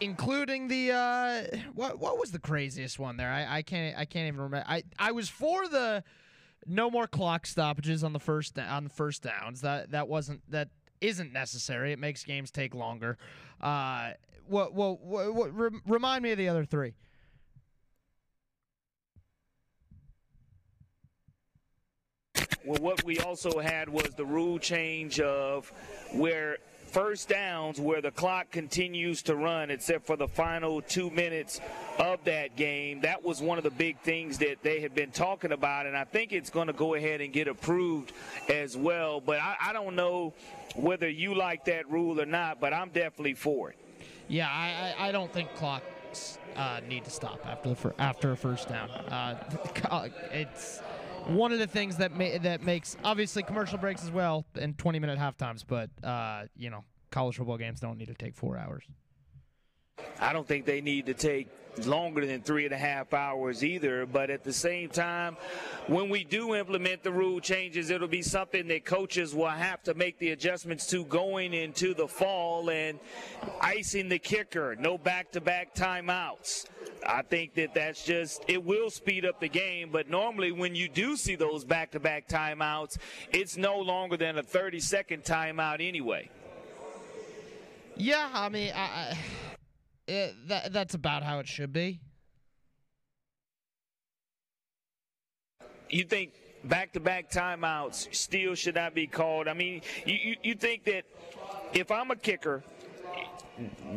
including the uh, what what was the craziest one there? I, I can't I can't even remember. I I was for the no more clock stoppages on the first on the first downs. That that wasn't that isn't necessary. It makes games take longer. Uh, what, what, what, what re- remind me of the other three. Well, what we also had was the rule change of where first downs where the clock continues to run except for the final two minutes of that game. That was one of the big things that they have been talking about, and I think it's going to go ahead and get approved as well. But I, I don't know whether you like that rule or not, but I'm definitely for it. Yeah, I, I, don't think clocks uh, need to stop after the after a first down. Uh, (laughs) it's one of the things that ma- that makes obviously commercial breaks as well and 20 minute half times, but uh, you know college football games don't need to take four hours. I don't think they need to take longer than three and a half hours either. But at the same time, when we do implement the rule changes, it'll be something that coaches will have to make the adjustments to going into the fall and icing the kicker, no back to back timeouts. I think that that's just, it will speed up the game, but normally when you do see those back to back timeouts, it's no longer than a 30 second timeout anyway. Yeah, I mean, I, I it, that that's about how it should be. You think back-to-back timeouts still should not be called? I mean, you, you, you think that if I'm a kicker,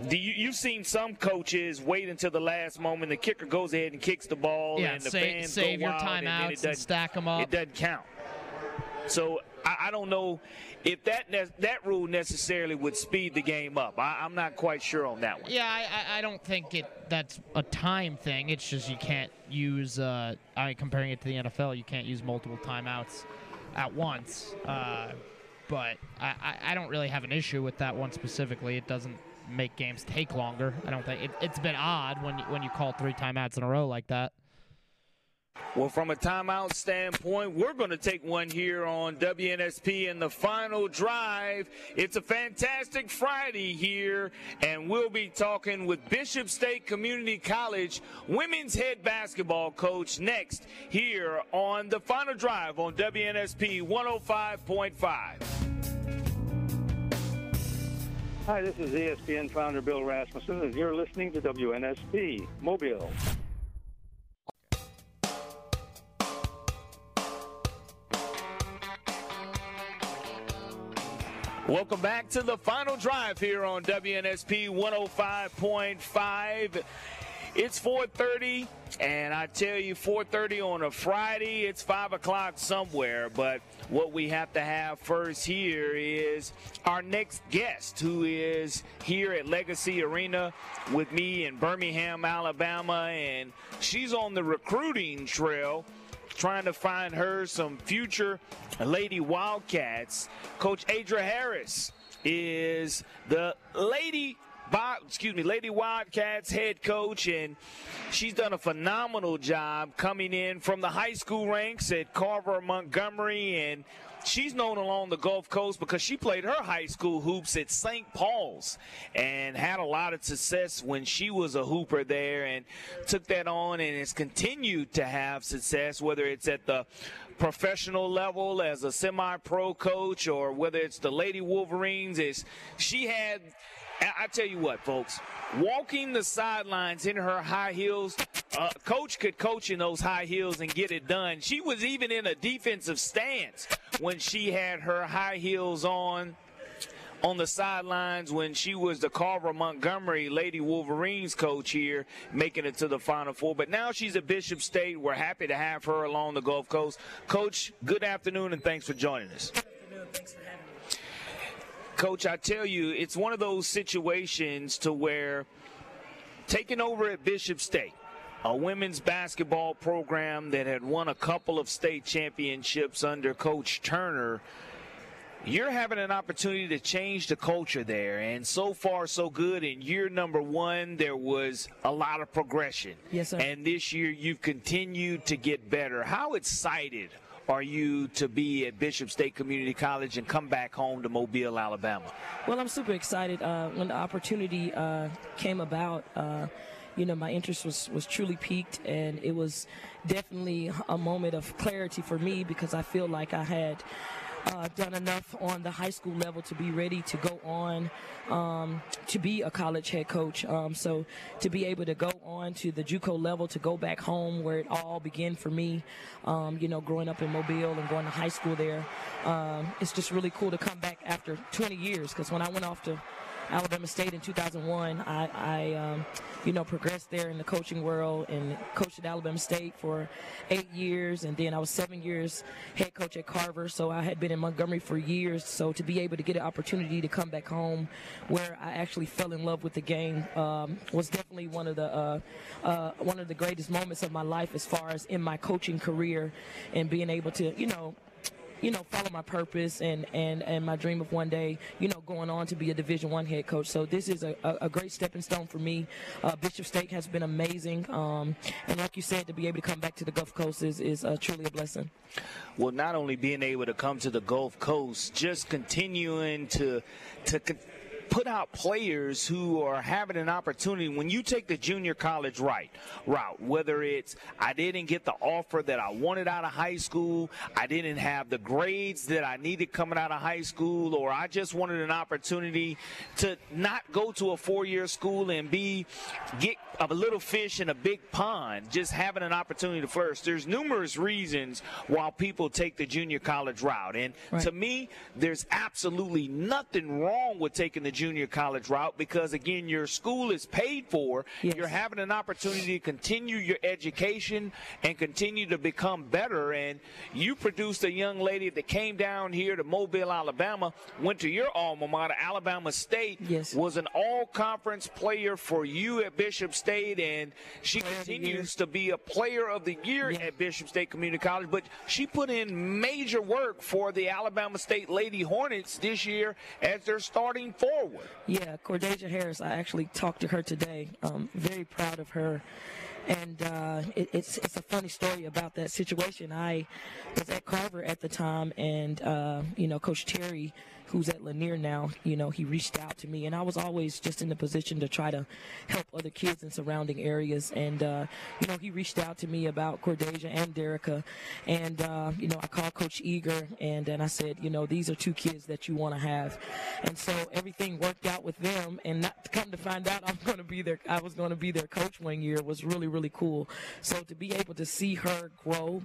do you, you've seen some coaches wait until the last moment. The kicker goes ahead and kicks the ball, yeah, and the save, fans save go your wild, timeouts and, and stack them up. It doesn't count. So I, I don't know if that ne- that rule necessarily would speed the game up. I, am not quite sure on that one. Yeah, I, I don't think it that's a time thing. It's just you can't use. Uh, I comparing it to the NFL, you can't use multiple timeouts at once. Uh, but I, I don't really have an issue with that one specifically. It doesn't make games take longer. I don't think it, it's been odd when when you call three timeouts in a row like that. Well, from a timeout standpoint, we're going to take one here on WNSP in the final drive. It's a fantastic Friday here, and we'll be talking with Bishop State Community College women's head basketball coach next here on the final drive on WNSP 105.5. Hi, this is ESPN founder Bill Rasmussen, and you're listening to WNSP Mobile. Welcome back to the final drive here on WNSP 105.5. It's 4:30, and I tell you, 4:30 on a Friday, it's five o'clock somewhere. But what we have to have first here is our next guest, who is here at Legacy Arena with me in Birmingham, Alabama, and she's on the recruiting trail trying to find her some future Lady Wildcats. Coach Adra Harris is the Lady excuse me, Lady Wildcats head coach, and she's done a phenomenal job coming in from the high school ranks at Carver Montgomery, and she's known along the Gulf Coast because she played her high school hoops at St. Paul's and had a lot of success when she was a hooper there and took that on and has continued to have success, whether it's at the professional level as a semi-pro coach or whether it's the Lady Wolverines. Is she had I tell you what, folks, walking the sidelines in her high heels, uh, coach could coach in those high heels and get it done. She was even in a defensive stance when she had her high heels on on the sidelines when she was the Carver Montgomery Lady Wolverines coach here, making it to the Final Four. But now she's at Bishop State. We're happy to have her along the Gulf Coast. Coach, good afternoon and thanks for joining us. Good afternoon. Thanks for. Coach, I tell you, it's one of those situations to where taking over at Bishop State, a women's basketball program that had won a couple of state championships under Coach Turner, you're having an opportunity to change the culture there. And so far, so good. In year number one, there was a lot of progression. Yes, sir. And this year, you've continued to get better. How excited are you to be at Bishop State Community College and come back home to Mobile, Alabama? Well, I'm super excited. Uh, when the opportunity uh, came about, uh, you know, my interest was, was truly piqued, and it was definitely a moment of clarity for me because I feel like I had uh, done enough on the high school level to be ready to go on um, to be a college head coach. Um, so to be able to go on to the JUCO level, to go back home where it all began for me, um, you know, growing up in Mobile and going to high school there, um, it's just really cool to come back after 20 years. Because when I went off to Alabama State in 2001. I, I um, you know, progressed there in the coaching world and coached at Alabama State for eight years, and then I was seven years head coach at Carver. So I had been in Montgomery for years. So to be able to get an opportunity to come back home, where I actually fell in love with the game, um, was definitely one of the uh, uh, one of the greatest moments of my life as far as in my coaching career, and being able to, you know you know, follow my purpose and, and, and my dream of one day, you know, going on to be a Division One head coach. So this is a, a, great stepping stone for me. Uh, Bishop State has been amazing, um, and like you said, to be able to come back to the Gulf Coast is is uh, truly a blessing. Well, not only being able to come to the Gulf Coast, just continuing to to put out players who are having an opportunity when you take the junior college right route, whether it's I didn't get the offer that I wanted out of high school, I didn't have the grades that I needed coming out of high school, or I just wanted an opportunity to not go to a four-year school and be get a little fish in a big pond, just having an opportunity to flourish. There's numerous reasons why people take the junior college route, and right. to me, there's absolutely nothing wrong with taking the junior college route because, again, your school is paid for. Yes. You're having an opportunity to continue your education and continue to become better. And you produced a young lady that came down here to Mobile, Alabama, went to your alma mater, Alabama State, yes. was an all conference player for you at Bishop State, and she continues to be a player of the year yeah. at Bishop State Community College. But she put in major work for the Alabama State Lady Hornets this year as their starting forward. Yeah, Cordasia Harris. I actually talked to her today. Um, very proud of her. And uh, it, it's it's a funny story about that situation. I was at Carver at the time, and uh, you know, Coach Terry who's at Lanier now, you know, he reached out to me, and I was always just in the position to try to help other kids in surrounding areas. And uh, you know, he reached out to me about Cordasia and Derica, and uh, you know, I called Coach Eager, and and I said, you know, these are two kids that you want to have, and so everything worked out with them. And not to come to find out, I'm going to be their, I was going to be their coach one year was really really cool. So to be able to see her grow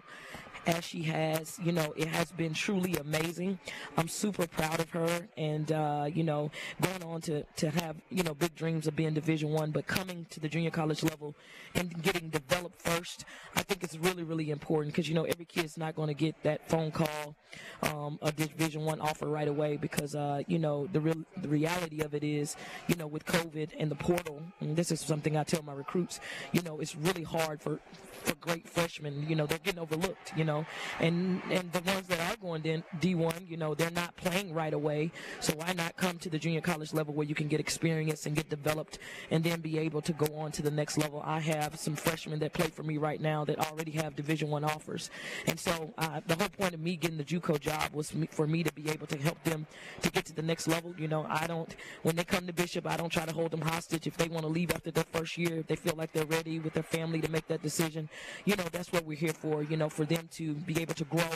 as she has. You know, it has been truly amazing. I'm super proud of her, and uh, you know, going on to to have you know big dreams of being Division One, but coming to the junior college level and getting developed first, I think it's really really important because you know every kid's not going to get that phone call, um, a Division One offer right away because uh, you know the real the reality of it is you know with COVID and the portal, and this is something I tell my recruits, you know, it's really hard for for great freshmen. You know, they're getting overlooked. You know, and and the ones that are going in D1, you know, they're not playing right away. So why not come to the junior college level where you can get experience and get developed, and then be able to go on to the next level? I have some freshmen that play for me right now that already have Division One offers, and so uh, the whole point of me getting the JUCO job was for me to be able to help them to get to the next level. You know, I don't when they come to Bishop, I don't try to hold them hostage if they want to leave after their first year. If they feel like they're ready with their family to make that decision, you know, that's what we're here for, you know, for them to be able to grow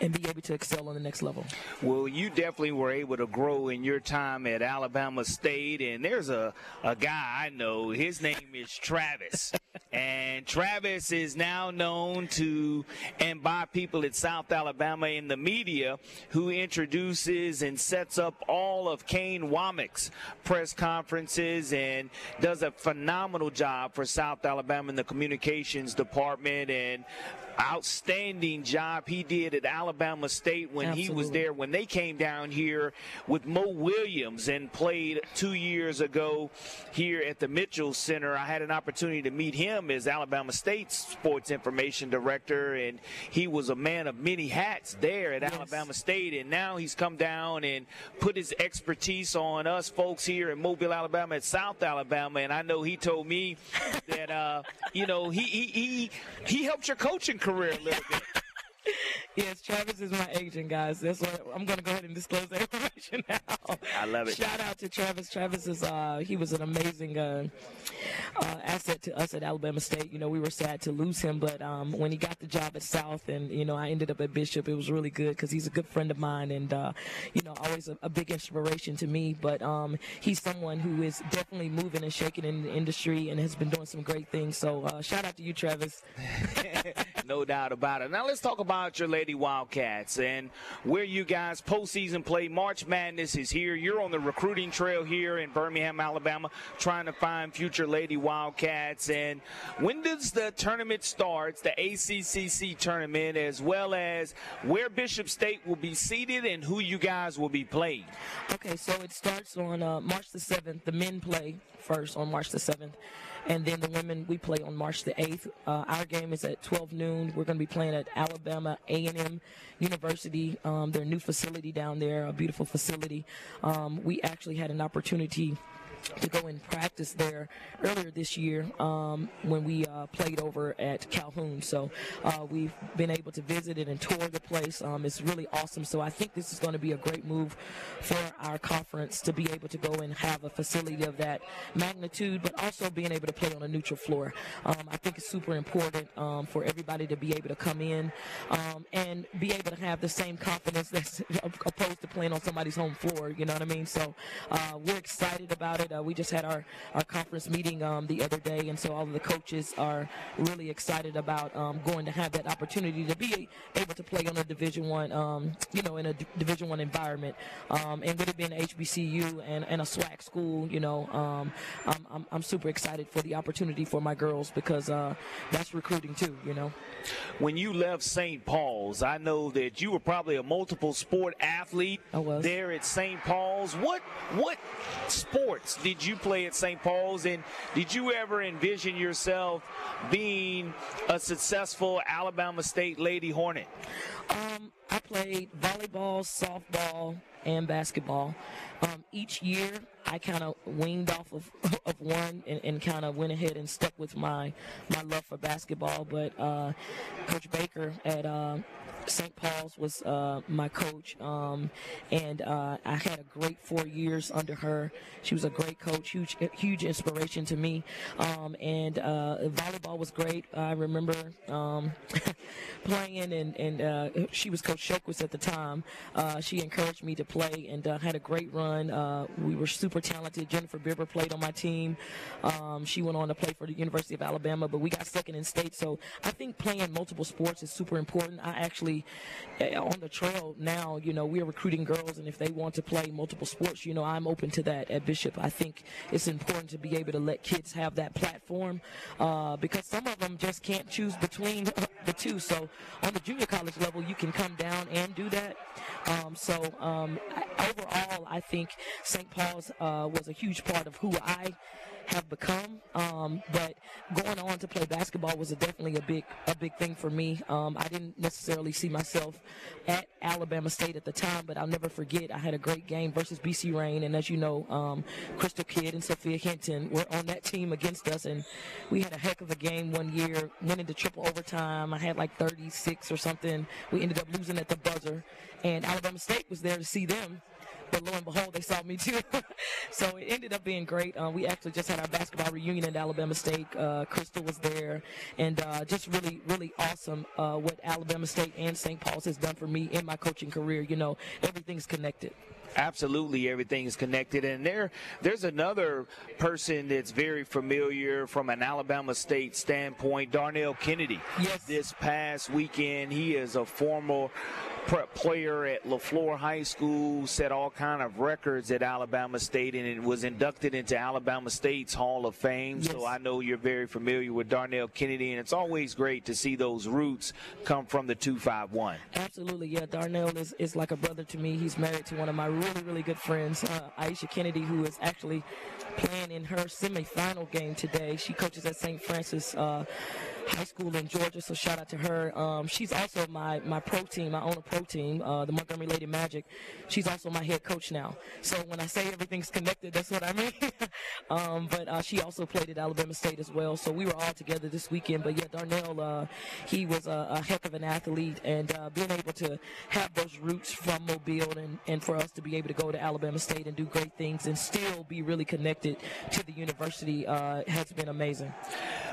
and be able to excel on the next level. Well, you definitely were able to grow in your time at Alabama State, and there's a, a guy I know. His name is Travis, (laughs) and Travis is now known to and by people at South Alabama in the media who introduces and sets up all of Kane Wommack's press conferences and does a phenomenal job for South Alabama in the communications department and outstanding job he did at Alabama State when Absolutely. he was there when they came down here with Mo Williams and played two years ago here at the Mitchell Center. I had an opportunity to meet him as Alabama State's sports information director, and he was a man of many hats there at yes. Alabama State. And now he's come down and put his expertise on us folks here in Mobile, Alabama, at South Alabama. And I know he told me (laughs) that uh, you know he he he, he helped your coaching career a little bit. yes, Travis is my agent, guys. That's what I'm going to go ahead and disclose that information (laughs) now. I love it. Shout out to Travis. Travis is uh, he was an amazing uh, uh, asset to us at Alabama State. You know, we were sad to lose him, but um, when he got the job at South, and you know, I ended up at Bishop, it was really good because he's a good friend of mine, and uh, you know, always a, a, big inspiration to me. But um, he's someone who is definitely moving and shaking in the industry and has been doing some great things. So uh, shout out to you, Travis. (laughs) (laughs) no doubt about it. Now let's talk about your Lady Wildcats and where you guys postseason play. March Madness is here. You're on the recruiting trail here in Birmingham, Alabama, trying to find future Lady Wildcats. And when does the tournament start? The ACCC tournament, as well as where Bishop State will be seated and who you guys will be playing. Okay, so it starts on uh, March the 7th. The men play first on March the 7th and then the women we play on March the 8th. Uh, our game is at 12 noon. We're going to be playing at Alabama A&M University, um, their new facility down there, a beautiful facility. Um, we actually had an opportunity to go and practice there earlier this year um, when we uh, played over at Calhoun. So uh, we've been able to visit it and tour the place. Um, it's really awesome. So I think this is going to be a great move for our conference to be able to go and have a facility of that magnitude, but also being able to play on a neutral floor. Um, I think it's super important um, for everybody to be able to come in um, and be able to have the same confidence (laughs) that's opposed to playing on somebody's home floor. You know what I mean? So uh, we're excited about it. Uh, we just had our, our conference meeting um, the other day, and so all of the coaches are really excited about um, going to have that opportunity to be able to play on a Division One, um, you know, in a D- Division One environment. Um, and with it being HBCU and, and a SWAC school, you know, um, I'm, I'm, I'm, super excited for the opportunity for my girls because uh, that's recruiting too, you know. When you left St. Paul's, I know that you were probably a multiple sport athlete there at St. Paul's. What what sports did you play at St. Paul's, and did you ever envision yourself being a successful Alabama State Lady Hornet? Um, I played volleyball, softball, and basketball. Um, each year, I kind of winged off of, (laughs) of one and, and kind of went ahead and stuck with my my love for basketball. But uh, Coach Baker at uh, St. Paul's was uh, my coach, um, and uh, I had a great four years under her. She was a great coach, huge, huge inspiration to me. Um, and uh, volleyball was great. I remember um, (laughs) playing, and, and uh, she was Coach Shokus at the time. Uh, she encouraged me to play and uh, had a great run. we were super talented. Jennifer Bibber played on my team. Um, she went on to play for the University of Alabama, but we got second in state. So I think playing multiple sports is super important. I actually, eh, on the trail now, you know, we're recruiting girls, and if they want to play multiple sports, you know, I'm open to that at Bishop. I think it's important to be able to let kids have that platform uh, because some of them just can't choose between (laughs) the two. So on the junior college level, you can come down and do that. Um, so um, overall, I think St. Paul's uh, was a huge part of who I have become. Um, but going on to play basketball was a definitely a big a big thing for me. Um, I didn't necessarily see myself at Alabama State at the time, but I'll never forget I had a great game versus BC Rain, and as you know, um, Crystal Kidd and Sophia Hinton were on that team against us, and we had a heck of a game one year, went into triple overtime. I had like 36 or something. We ended up losing at the buzzer, and Alabama State was there to see them but lo and behold, they saw me too. (laughs) so it ended up being great. Uh, we actually just had our basketball reunion at Alabama State. Uh, Crystal was there, and uh, just really, really awesome uh, what Alabama State and St. Paul's has done for me in my coaching career. You know, everything's connected. Absolutely, everything is connected, and there, there's another person that's very familiar from an Alabama State standpoint, Darnell Kennedy. Yes. This past weekend, he is a former prep player at LeFlore High School, set all kind of records at Alabama State, and it was inducted into Alabama State's Hall of Fame. Yes. So I know you're very familiar with Darnell Kennedy, and it's always great to see those roots come from the 251. Absolutely, yeah. Darnell is, is like a brother to me. He's married to one of my really, really good friends, uh, Aisha Kennedy, who is actually playing in her semifinal game today. She coaches at St. Francis. Uh, high school in Georgia, so shout out to her. Um, she's also my, my pro team. I own a pro team, uh, the Montgomery Lady Magic. She's also my head coach now. So when I say everything's connected, that's what I mean. (laughs) um, but uh, she also played at Alabama State as well. So we were all together this weekend. But yeah, Darnell, uh, he was a, a, heck of an athlete, and uh, being able to have those roots from Mobile and, and for us to be able to go to Alabama State and do great things and still be really connected to the university uh, has been amazing.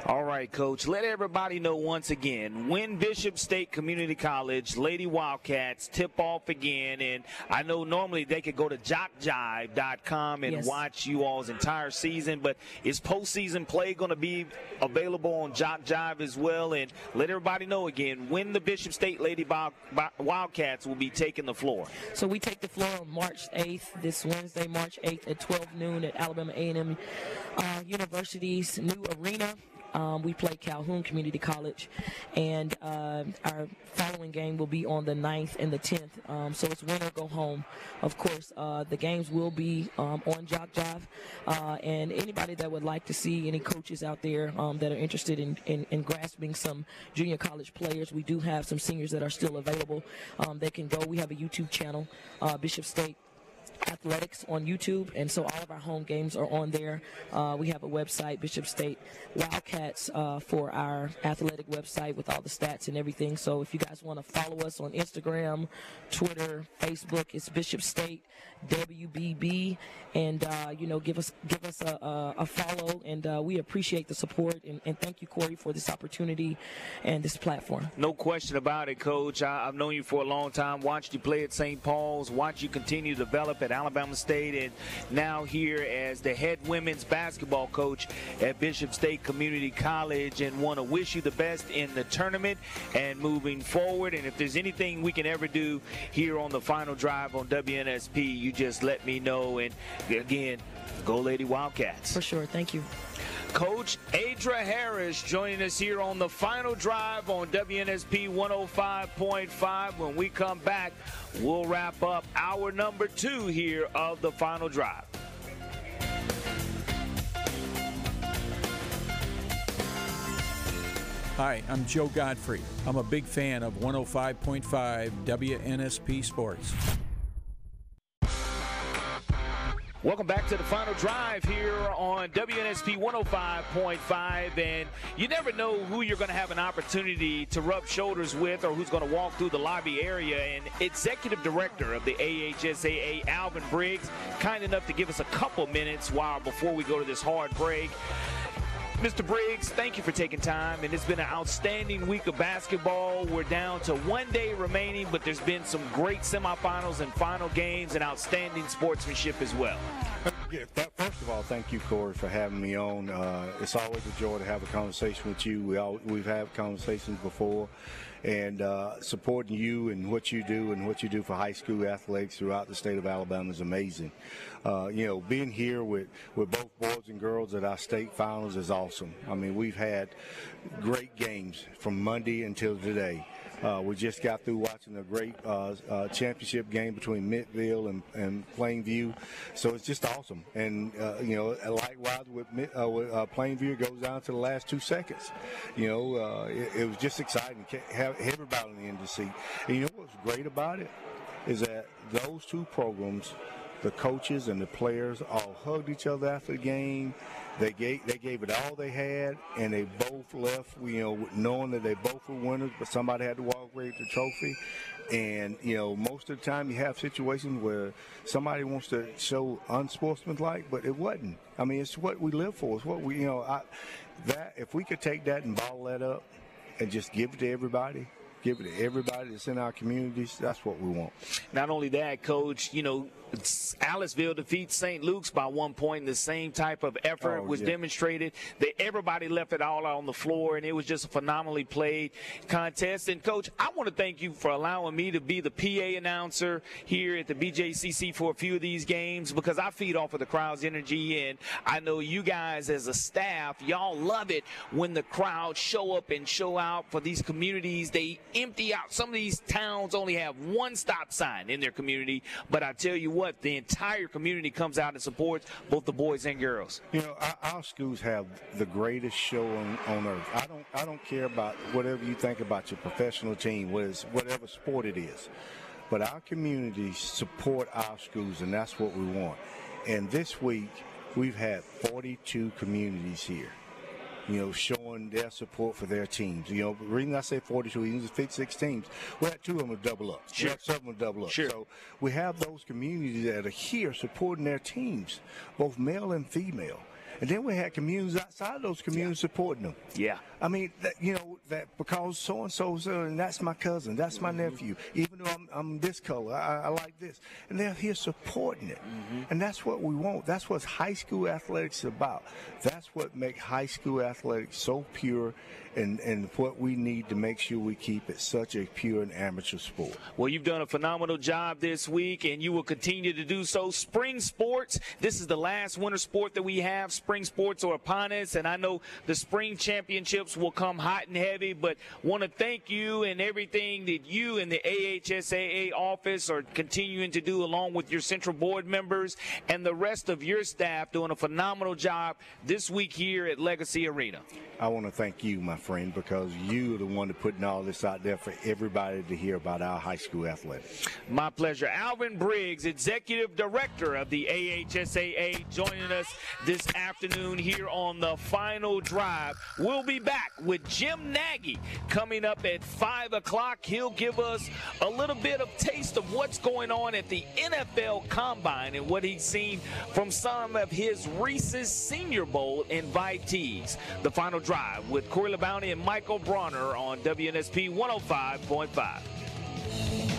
All right, Coach. Let everybody know once again when Bishop State Community College Lady Wildcats tip off again. And I know normally they could go to jockjive.com and yes. watch you all's entire season, but is postseason play going to be available on Jock Jive as well? And let everybody know again when the Bishop State Lady Wildcats will be taking the floor. So we take the floor on March 8th, this Wednesday, March 8th at 12 noon at Alabama A&M uh, University's new arena. Um, we play Calhoun Community College, and uh, our following game will be on the 9th and the 10th. Um, so it's win or go home. Of course, uh, the games will be um, on Jock Jive, uh, and anybody that would like to see any coaches out there um, that are interested in, in, in, grasping some junior college players, we do have some seniors that are still available. Um, they can go. We have a YouTube channel, uh, Bishop State athletics on YouTube, and so all of our home games are on there. Uh, we have a website, Bishop State Wildcats, uh, for our athletic website with all the stats and everything. So if you guys want to follow us on Instagram, Twitter, Facebook, it's Bishop State WBB, and uh, you know, give us give us a, a, a follow, and uh, we appreciate the support, and, and, thank you, Corey, for this opportunity and this platform. No question about it, Coach. I, have known you for a long time. Watched you play at St. Paul's. Watched you continue to develop at Alabama State, and now here as the head women's basketball coach at Bishop State Community College, and want to wish you the best in the tournament and moving forward. And if there's anything we can ever do here on the final drive on WNSP, you just let me know. And again, go Lady Wildcats. For sure. Thank you. Coach Adra Harris joining us here on the final drive on WNSP 105.5. When we come back, we'll wrap up hour number two here of the final drive. Hi, I'm Joe Godfrey. I'm a big fan of 105.5 WNSP Sports. Welcome back to the final drive here on WNSP 105.5. And you never know who you're going to have an opportunity to rub shoulders with or who's going to walk through the lobby area. And Executive Director of the AHSAA, Alvin Briggs, kind enough to give us a couple minutes while before we go to this hard break. Mr. Briggs, thank you for taking time. And it's been an outstanding week of basketball. We're down to one day remaining, but there's been some great semifinals and final games and outstanding sportsmanship as well. First of all, thank you, Corey, for having me on. Uh, it's always a joy to have a conversation with you. We all, we've had conversations before, and uh, supporting you and what you do and what you do for high school athletics throughout the state of Alabama is amazing. Uh, you know, being here with, with both boys and girls at our state finals is awesome. I mean, we've had great games from Monday until today. Uh, we just got through watching a great uh, uh, championship game between Mittville and, and, Plainview, so it's just awesome. And uh, you know, likewise with, uh, with uh, Plainview, goes down to the last two seconds. You know, it, it, was just exciting have everybody in the end to see. And you know what's great about it is that those two programs the coaches and the players all hugged each other after the game. They gave they gave it all they had, and they both left, you know, knowing that they both were winners, but somebody had to walk away with the trophy. And you know, most of the time you have situations where somebody wants to show unsportsmanlike, but it wasn't. I mean, it's what we live for. It's what we, you know, I, that if we could take that and bottle that up and just give it to everybody, give it to everybody that's in our communities. That's what we want. Not only that, Coach, you know, Aliceville defeats St. Luke's by one point. The same type of effort oh, was yeah. demonstrated. That everybody left it all on the floor, and it was just a phenomenally played contest. And coach, I want to thank you for allowing me to be the PA announcer here at the BJCC for a few of these games because I feed off of the crowd's energy, and I know you guys as a staff, y'all love it when the crowd show up and show out for these communities. They empty out. Some of these towns only have one stop sign in their community, but I tell you what, the entire community comes out and supports both the boys and girls. You know, our, our schools have the greatest show on, on earth. I don't, I don't care about whatever you think about your professional team, whatever sport it is, but our communities support our schools, and that's what we want. And this week, we've had 42 communities here you know, showing their support for their teams. You know, the reason I say 42, even 56 teams, we had two of them double up. Sure. We had seven double up. Sure. So we have those communities that are here supporting their teams, both male and female. And then we had communities outside those communities yeah. supporting them. Yeah. I mean, that, you know, that because so and so, and that's my cousin, that's my mm-hmm. nephew. Even though I'm, I'm this color, I, I, like this, and they're here supporting it, mm-hmm. and that's what we want. That's what high school athletics is about. That's what makes high school athletics so pure and, and what we need to make sure we keep it such a pure and amateur sport. Well, you've done a phenomenal job this week, and you will continue to do so. Spring sports, this is the last winter sport that we have. Spring sports are upon us, and I know the spring championships will come hot and heavy, but want to thank you and everything that you and the AHSAA office are continuing to do along with your central board members and the rest of your staff doing a phenomenal job this week here at Legacy Arena. I want to thank you, my friend, because you are the one that putting all this out there for everybody to hear about our high school athletics. My pleasure. Alvin Briggs, Executive Director of the AHSAA, joining us this afternoon here on the final drive. We'll be back with Jim Nagy coming up at 5 o'clock. He'll give us a little bit of taste of what's going on at the NFL Combine and what he's seen from some of his Reese's Senior Bowl invitees. The final Drive with Corey LeBounty and Michael Bronner on WNSP 105.5.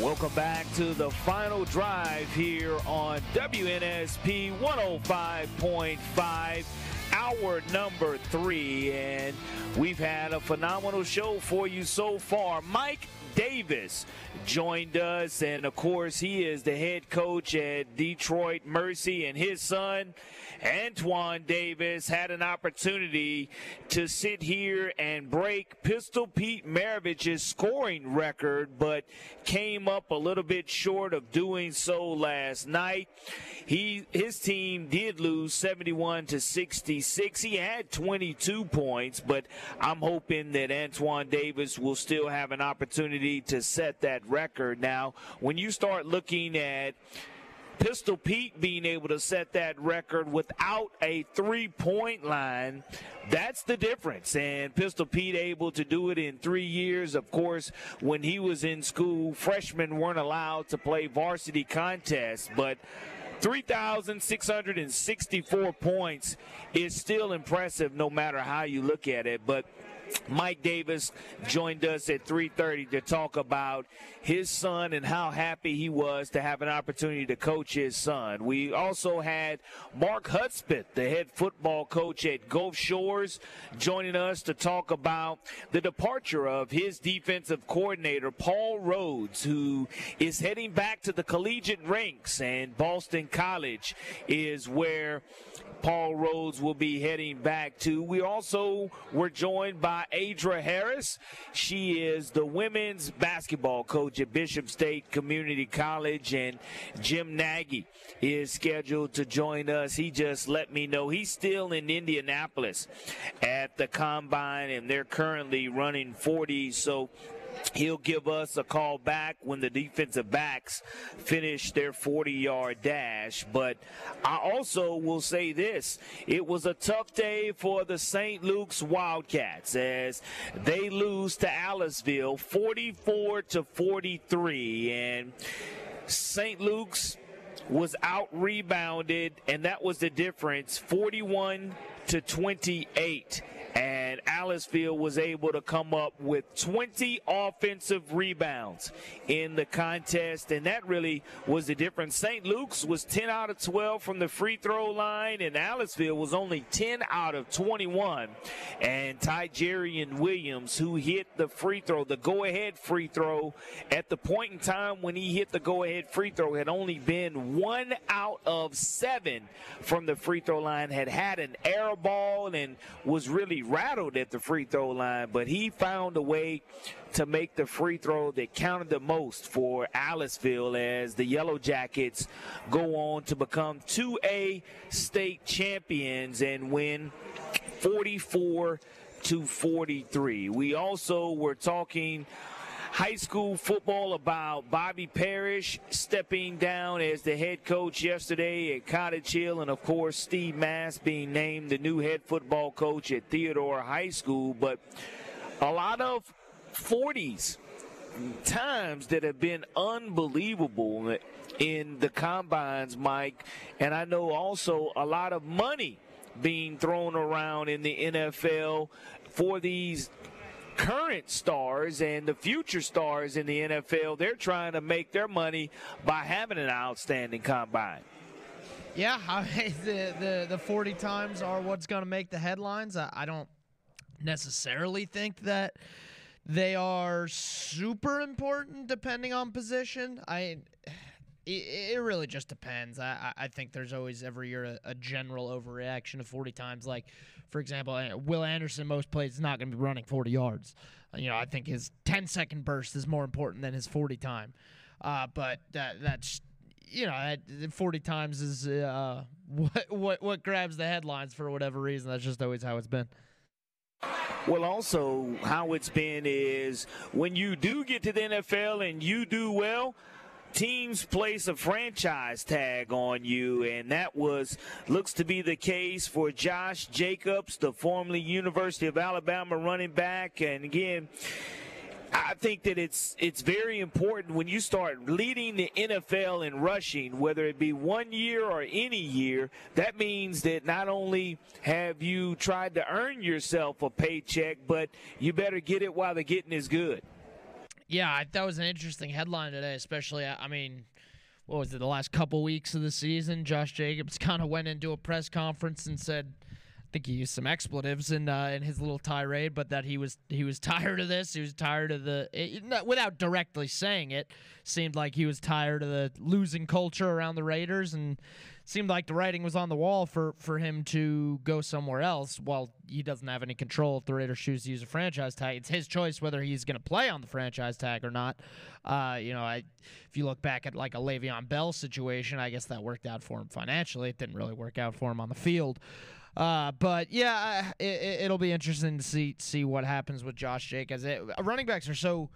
Welcome back to the final drive here on WNSP 105.5, hour number three. And we've had a phenomenal show for you so far. Mike Davis joined us, and of course, he is the head coach at Detroit Mercy, and his son, Antoine Davis, had an opportunity to sit here and break Pistol Pete Maravich's scoring record, but came up a little bit short of doing so last night. He his team did lose 71 to 66. He had 22 points, but I'm hoping that Antoine Davis will still have an opportunity to set that record. Now, when you start looking at Pistol Pete being able to set that record without a three point line, that's the difference. And Pistol Pete able to do it in three years. Of course, when he was in school, freshmen weren't allowed to play varsity contests, but 3,664 points is still impressive no matter how you look at it. But Mike Davis joined us at 3:30 to talk about his son and how happy he was to have an opportunity to coach his son. We also had Mark Hudspeth, the head football coach at Gulf Shores, joining us to talk about the departure of his defensive coordinator Paul Rhoads, who is heading back to the collegiate ranks and Boston College is where Paul Rhoads will be heading back to. We also were joined by Adra Harris. She is the women's basketball coach at Bishop State Community College, and Jim Nagy is scheduled to join us. He just let me know he's still in Indianapolis at the combine, and they're currently running 40. So He'll give us a call back when the defensive backs finish their 40 yard dash. But I also will say this it was a tough day for the St. Luke's Wildcats as they lose to Aliceville 44 to 43. And St. Luke's was out rebounded, and that was the difference 41 to 28 and Aliceville was able to come up with 20 offensive rebounds in the contest, and that really was the difference. St. Luke's was 10 out of 12 from the free throw line, and Aliceville was only 10 out of 21. And Tygerian Williams, who hit the free throw, the go-ahead free throw, at the point in time when he hit the go-ahead free throw, had only been one out of seven from the free throw line, had had an air ball, and was really rattled at the free throw line, but he found a way to make the free throw that counted the most for Aliceville as the Yellow Jackets go on to become 2A state champions and win 44 to 43. We also were talking high school football about Bobby Parrish stepping down as the head coach yesterday at Cottage Hill, and of course, Steve Mass being named the new head football coach at Theodore High School. But a lot of 40s times that have been unbelievable in the combines, Mike, and I know also a lot of money being thrown around in the NFL for these current stars and the future stars in the NFL, they're trying to make their money by having an outstanding combine. Yeah, I mean, the, the the 40 times are what's going to make the headlines. I, I don't necessarily think that they are super important depending on position. I it, really just depends. I, I think there's always every year a, a general overreaction of 40 times. Like, for example, uh, Will Anderson most plays is not going to be running 40 yards. Uh, you know, I think his 10 second burst is more important than his 40 time. Uh, but that that's you know, 40 times is uh, (laughs) what what what grabs the headlines for whatever reason. That's just always how it's been. Well, also, how it's been is when you do get to the NFL and you do well, teams place a franchise tag on you, and that was looks to be the case for Josh Jacobs, the formerly University of Alabama running back. And again, I think that it's it's very important when you start leading the NFL in rushing, whether it be one year or any year. That means that not only have you tried to earn yourself a paycheck, but you better get it while the getting is good. Yeah, that was an interesting headline today, especially. I mean, what was it? The last couple weeks of the season, Josh Jacobs (laughs) kind of went into a press conference and said I think he used some expletives in uh, in his little tirade, but that he was he was (laughs) tired of this. He was tired of the it, without directly saying it. Seemed like he was tired of the losing culture around the Raiders, and seemed like the writing was on the wall for for him to go somewhere else. While he doesn't have any control if the Raiders choose to use a franchise tag, it's his choice whether he's going to play on the franchise tag or not. Uh, you know, I if you look back at like a Le'Veon Bell situation, I guess that worked out for him financially. It didn't really work out for him on the field. Uh, but yeah, it, will be interesting to see see what happens with Josh Jacobs. It, running backs are so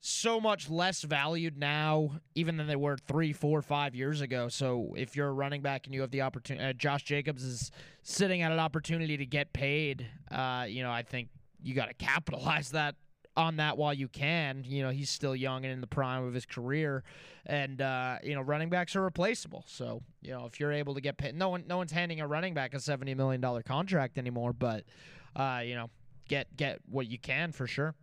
so much less valued now, even than they were three, four, five years ago. So if you're a running back and you have the opportunity, uh, Josh Jacobs is sitting at an opportunity to get paid. Uh, you know, I think you got to capitalize that on that while you can. You know, he's still young and in the prime of his career, and uh, you know, running backs are replaceable. So you know, if you're able to get paid, no one, no one's handing a running back a seventy million dollar contract anymore. But uh, you know, get get what you can for sure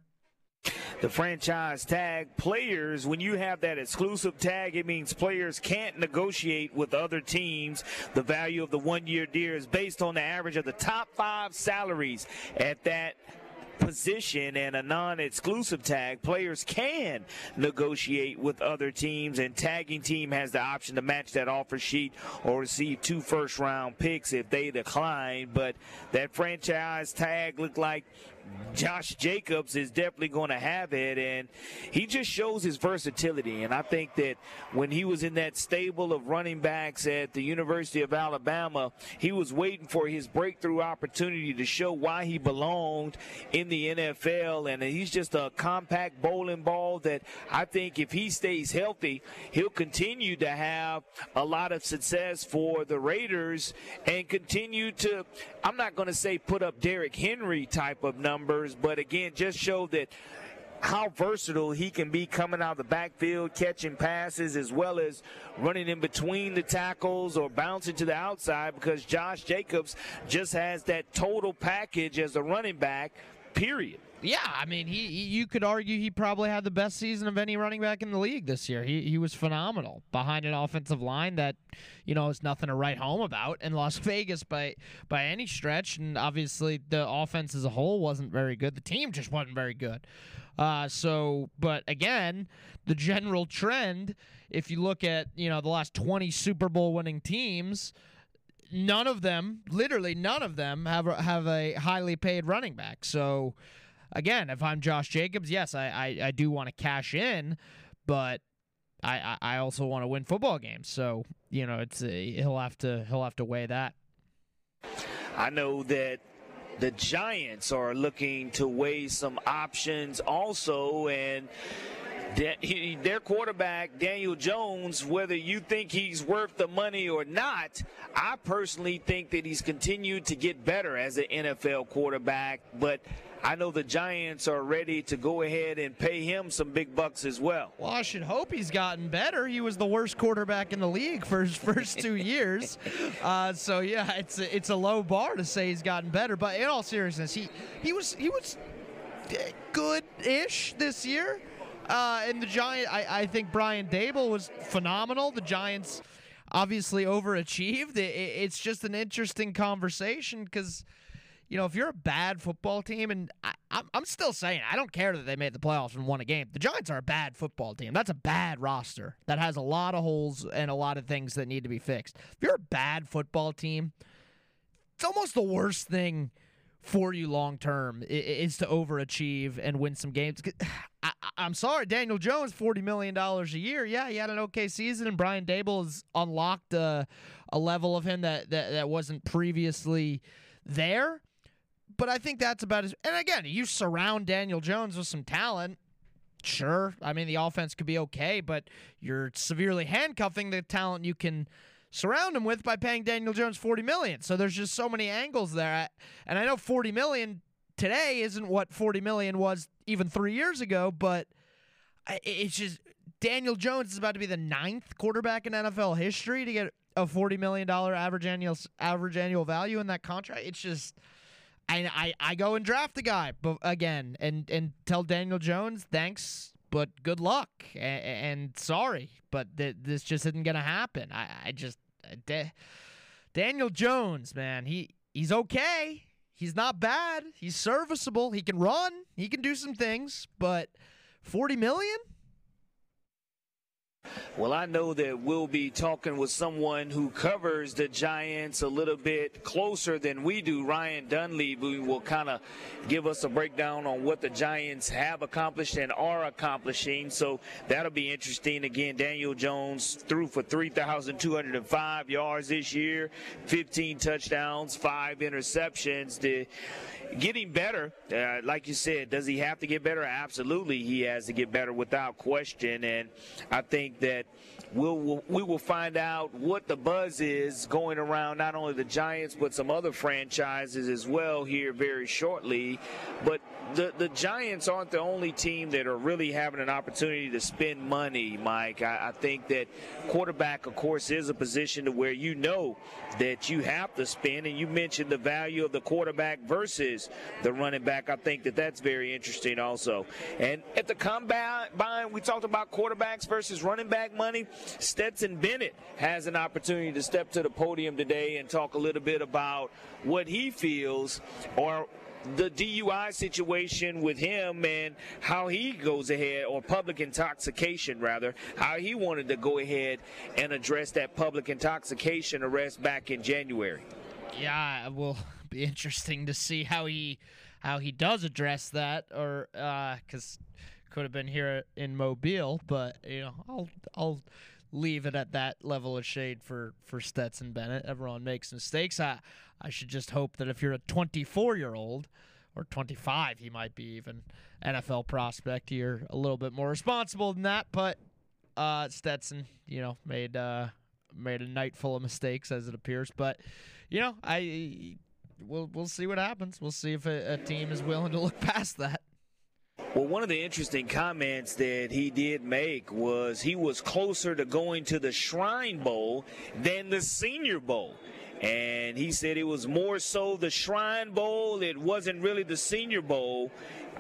the franchise tag players when you have that exclusive tag it means players can't negotiate with other teams the value of the one year deal is based on the average of the top five salaries at that position and a non-exclusive tag, players can negotiate with other teams, and tagging team has the option to match that offer sheet or receive two first-round picks if they decline. But that franchise tag looked like Josh Jacobs is definitely going to have it, and he just shows his versatility. And I think that when he was in that stable of running backs at the University of Alabama, he was waiting for his breakthrough opportunity to show why he belonged in the NFL. And he's just a compact bowling ball that I think if he stays healthy, he'll continue to have a lot of success for the Raiders and continue to, I'm not going to say put up Derrick Henry type of numbers numbers, but again, just showed that how versatile he can be coming out of the backfield, catching passes, as well as running in between the tackles or bouncing to the outside because Josh Jacobs just has that total package as a running back, period. Yeah, I mean, he, he, you could argue he probably had the best season of any running back in the league this year. He he was phenomenal behind an offensive line that, you know, is nothing to write home about in Las (laughs) Vegas by by any stretch. And obviously, the offense as a whole wasn't very good. The team just wasn't very good. Uh, so, but again, the general trend, if you look at you know the last twenty Super Bowl winning teams none of them, literally none of them, have have a highly paid running back. So again, if I'm Josh Jacobs, yes, I I, I do want to cash in, but I, I also want to win football games. So you know, it's he'll have to he'll have to weigh that. I know that the Giants are looking to weigh some options also, and their quarterback, Daniel Jones, whether you think he's worth the money or not, I personally think that he's continued to get better as an NFL quarterback. But I know the Giants are ready to go ahead and pay him some big bucks as well. Well, I should hope he's gotten better. He was the worst quarterback in the league for his first (laughs) two years. Uh, so yeah, it's a, it's a low bar to say he's gotten better. But in all seriousness, he he was he was good-ish this year. Uh, and the Giant, I, I think Brian Daboll was phenomenal. The Giants obviously overachieved. It, it's just an interesting conversation because you know, if you're a bad football team, and I, am still saying, I don't care that they made the playoffs and won a game. The Giants are a bad football team. That's a bad roster that has a lot of holes and a lot of things that need to be fixed. If you're a bad football team, it's almost the worst thing for you long term is to overachieve and win some games. (sighs) I, am sorry, Daniel Jones, forty million dollars a year. Yeah, he had an okay season, and Brian Daboll has unlocked a, a level of him that, that that wasn't previously there but I think that's about as. And again, you surround Daniel Jones with some talent. Sure, I mean the offense could be okay, but you're severely handcuffing the talent you can surround him with by paying Daniel Jones 40 million. So there's just so many angles there. And I know 40 million today isn't what 40 million was even 3 years ago, but it's just Daniel Jones is about to be the ninth quarterback in NFL history to get a 40 million dollar average annual average annual value in that contract. It's just I, I, I go and draft the guy, again, and and tell Daniel Jones thanks, but good luck, and, and sorry, but th- this just isn't gonna happen. I, I just uh, Da- Daniel Jones, man, he he's okay. He's not bad. He's serviceable. He can run. He can do some things, but 40 million? Well, I know that we'll be talking with someone who covers the Giants a little bit closer than we do. Ryan Dunleavy who will kind of give us a breakdown on what the Giants have accomplished and are accomplishing. So that'll be interesting. Again, Daniel Jones threw for 3,205 yards this year, 15 touchdowns, five interceptions. The getting better. Uh, like you said, does he have to get better? Absolutely, he has to get better without question. And I think that we'll, we'll, we will find out what the buzz is going around not only the Giants but some other franchises as well here very shortly. But the the Giants aren't the only team that are really having an opportunity to spend money, Mike. I, I think that quarterback, of course, is a position to where you know that you have to spend, and you mentioned the value of the quarterback versus the running back. I think that that's very interesting also. And at the combine, we talked about quarterbacks versus running back money. Stetson Bennett has an opportunity to step to the podium today and talk a little bit about what he feels or the DUI situation with him and how he goes ahead, or public intoxication rather, how he wanted to go ahead and address that public intoxication arrest back in January. Yeah, it will (laughs) be interesting to see how he how he does address that, or because uh, could have been here in Mobile, but you know, I'll I'll leave it at that level of shade for for Stetson Bennett. Everyone makes mistakes. I I should just hope that if you're a 24 year old or 25, he might be even NFL prospect. You're a little bit more responsible than that, but uh, Stetson, you know, made uh, made a night full of mistakes as it appears. But you know, I we'll we'll see what happens. We'll see if a, a team is willing to look (laughs) past that. Well, one of the interesting comments that he did make was he was closer to going to the Shrine Bowl than the Senior Bowl. And he said it was more so the Shrine Bowl. It wasn't really the Senior Bowl.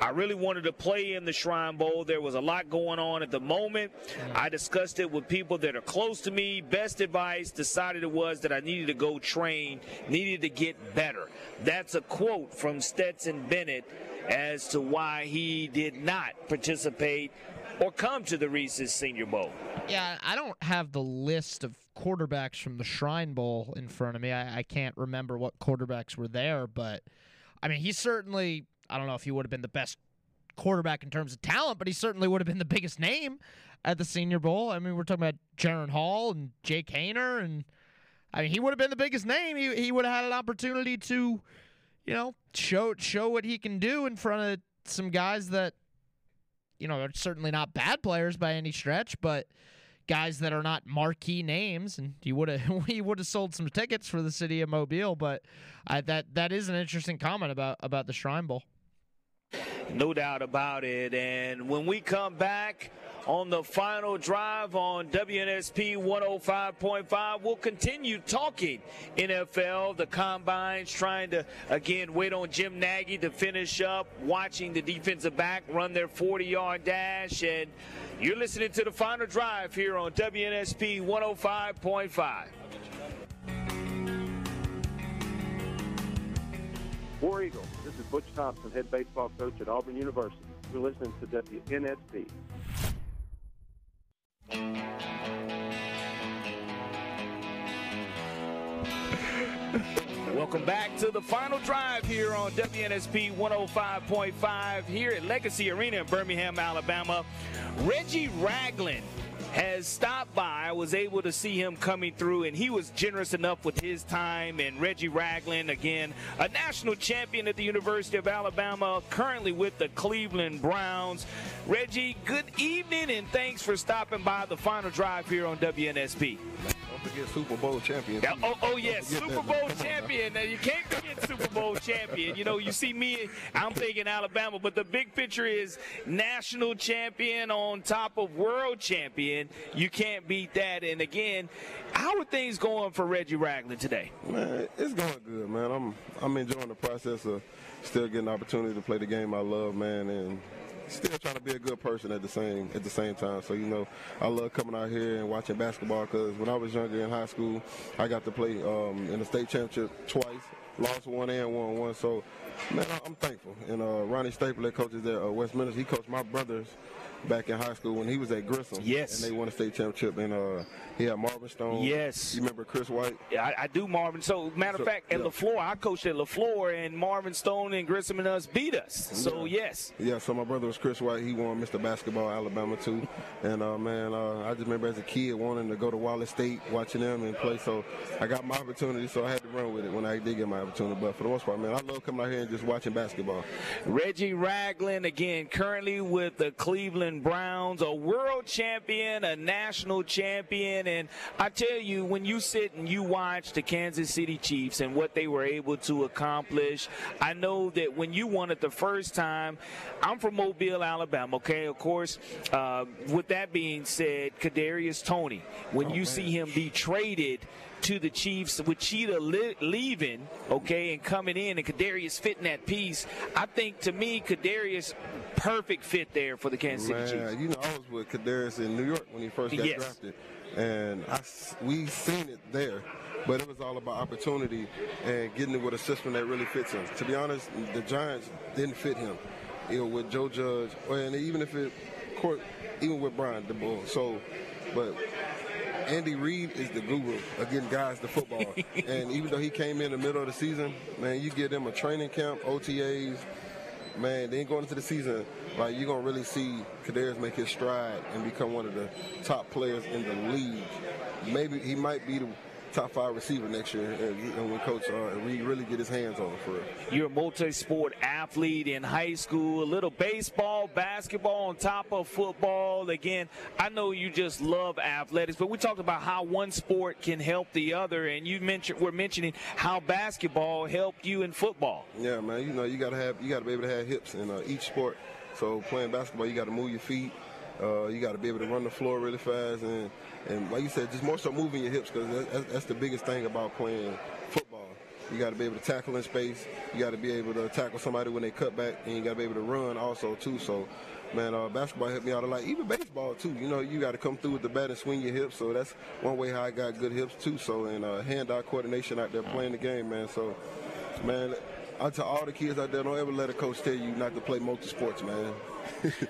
I really wanted to play in the Shrine Bowl. There was a lot going on at the moment. Mm. I discussed it with people that are close to me. Best advice decided it was that I needed to go train, needed to get better. That's a quote from Stetson Bennett as to why he did not participate or come to the Reese's Senior Bowl. Yeah, I don't have the list of quarterbacks from the Shrine Bowl in front of me. I, I can't remember what quarterbacks were there, but I mean, he certainly, I don't know if he would have been the best quarterback in terms of talent, but he certainly would have been the biggest name at the Senior Bowl. I mean, we're talking about Jaren Hall and Jake Haener, and I mean, he would have been the biggest name. He, he would have had an opportunity to, you know, show show what he can do in front of some guys that, you know, are certainly not bad players by any stretch, but guys that are not marquee names. And he would have (laughs) he would have sold some tickets for the city of Mobile. But I, that that is an interesting comment about about the Shrine Bowl. No doubt about it. And when we come back on the final drive on WNSP 105.5, we'll continue talking NFL, the combines, trying to, again, wait on Jim Nagy to finish up, watching the defensive back run their 40 yard dash. And you're listening to the final drive here on WNSP 105.5. War Eagle. This is Butch Thompson, head baseball coach at Auburn University. You're listening to WNSP. Welcome back to the final drive here on WNSP 105.5 here at Legacy Arena in Birmingham, Alabama. Reggie Ragland has stopped by. I was able to see him coming through, and he was generous enough with his time. And Reggie Ragland, again, a national champion at the University of Alabama, currently with the Cleveland Browns. Reggie, good evening, and thanks for stopping by the final drive here on WNSP. Forget Super Bowl champion. Yeah, oh, oh yes, Super Bowl champion. Now, you can't forget Super Bowl champion. You know, you see me, I'm thinking Alabama, but the big picture is national champion on top of world champion. You can't beat that. And again, how are things going for Reggie Ragland today? Man, it's going good, man. I'm I'm enjoying the process of still getting the opportunity to play the game I love, man, and still trying to be a good person at the same at the same time. So you know, I love coming out here and watching basketball because when I was younger in high school, I got to play um, in the state championship twice, lost one and won one. So man, I'm thankful. And uh, Ronnie Stapler, coaches at uh, Westminster, he coached my brothers back in high school when he was at Grissom. Yes. And they won a state championship. And uh, had Marvin Stone. Yes. You remember Chris White? Yeah, I, I do, Marvin. So, matter of fact, at yeah. LeFlore, I coached at LeFlore, and Marvin Stone and Grissom and us beat us. So, Yeah. yes. Yeah, so my brother was Chris White. He won Mr. Basketball Alabama too. (laughs) And uh, man, uh, I just remember as a kid wanting to go to Wallace State, watching them and play. So I got my opportunity, so I had to run with it when I did get my opportunity. But for the most part, man, I love coming out here and just watching basketball. Reggie Ragland, again, currently with the Cleveland Browns, a world champion, a national champion. And I tell you, when you sit and you watch the Kansas City Chiefs and what they were able to accomplish, I know that when you won it the first time, I'm from Mobile, Alabama, okay? Of course, uh, with that being said, Kadarius Toney, when you see him be traded to the Chiefs with Cheetah li- leaving, okay, and coming in, and Kadarius fitting that piece. I think to me, Kadarius perfect fit there for the Kansas City Chiefs. You know, I was with Kadarius in New York when he first got Yes. drafted, and I we seen it there. But it was all about opportunity and getting it with a system that really fits him. To be honest, the Giants didn't fit him. You know, with Joe Judge, and even if it, court, even with Brian Daboll. So, but Andy Reid is the guru of getting guys to football. (laughs) and even though he came in the middle of the season, man, you give them a training camp, OTAs, man, then going into the season, like you're gonna really see Kadarius make his stride and become one of the top players in the league. Maybe he might be the top five receiver next year, and, and when Coach uh, Reid really get his hands on him for it. You're a multi-sport athlete in high school, a little baseball, basketball on top of football. Again, I know you just love athletics, but we talked about how one sport can help the other, and you mentioned we're mentioning how basketball helped you in football. Yeah, man. You know, you gotta have, you gotta be able to have hips in uh, each sport. So playing basketball, you gotta move your feet. Uh, you gotta be able to run the floor really fast, and and like you said, just more so moving your hips because that's, that's the biggest thing about playing football. You got to be able to tackle in space. You got to be able to tackle somebody when they cut back, and you got to be able to run also too. So, man, uh, basketball helped me out a lot. Even baseball too. You know, you got to come through with the bat and swing your hips. So that's one way how I got good hips too. So and uh, hand-eye coordination out there playing the game, man. So, man, I tell all the kids out there, don't ever let a coach tell you not to play multi-sports, man.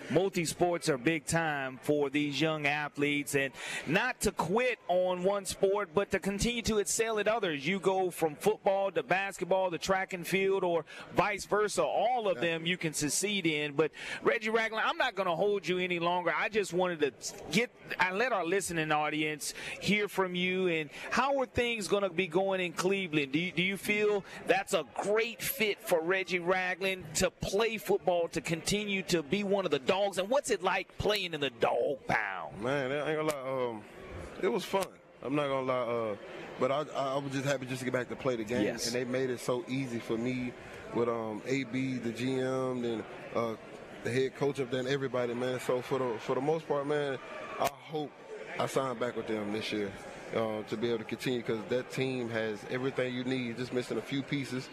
Multi-sports are big time for these young athletes and not to quit on one sport, but to continue to excel at others. You go from football to basketball to track and field or vice versa. All of them you can succeed in. But Reggie Ragland, I'm not going to hold you any longer. I just wanted to get, I let our listening audience hear from you and how are things going to be going in Cleveland? Do you, do you feel that's a great fit for Reggie Ragland to play football, to continue to be one of the dogs? And what's it like playing in the dog pound? Man, I ain't gonna lie. Um, it was fun. I'm not gonna lie. Uh, but I, I was just happy just to get back to play the game, Yes. and they made it so easy for me with um, AB, the GM, then uh, the head coach of them, everybody, man. So for the for the most part, man, I hope I sign back with them this year uh, to be able to continue because that team has everything you need, just missing a few pieces.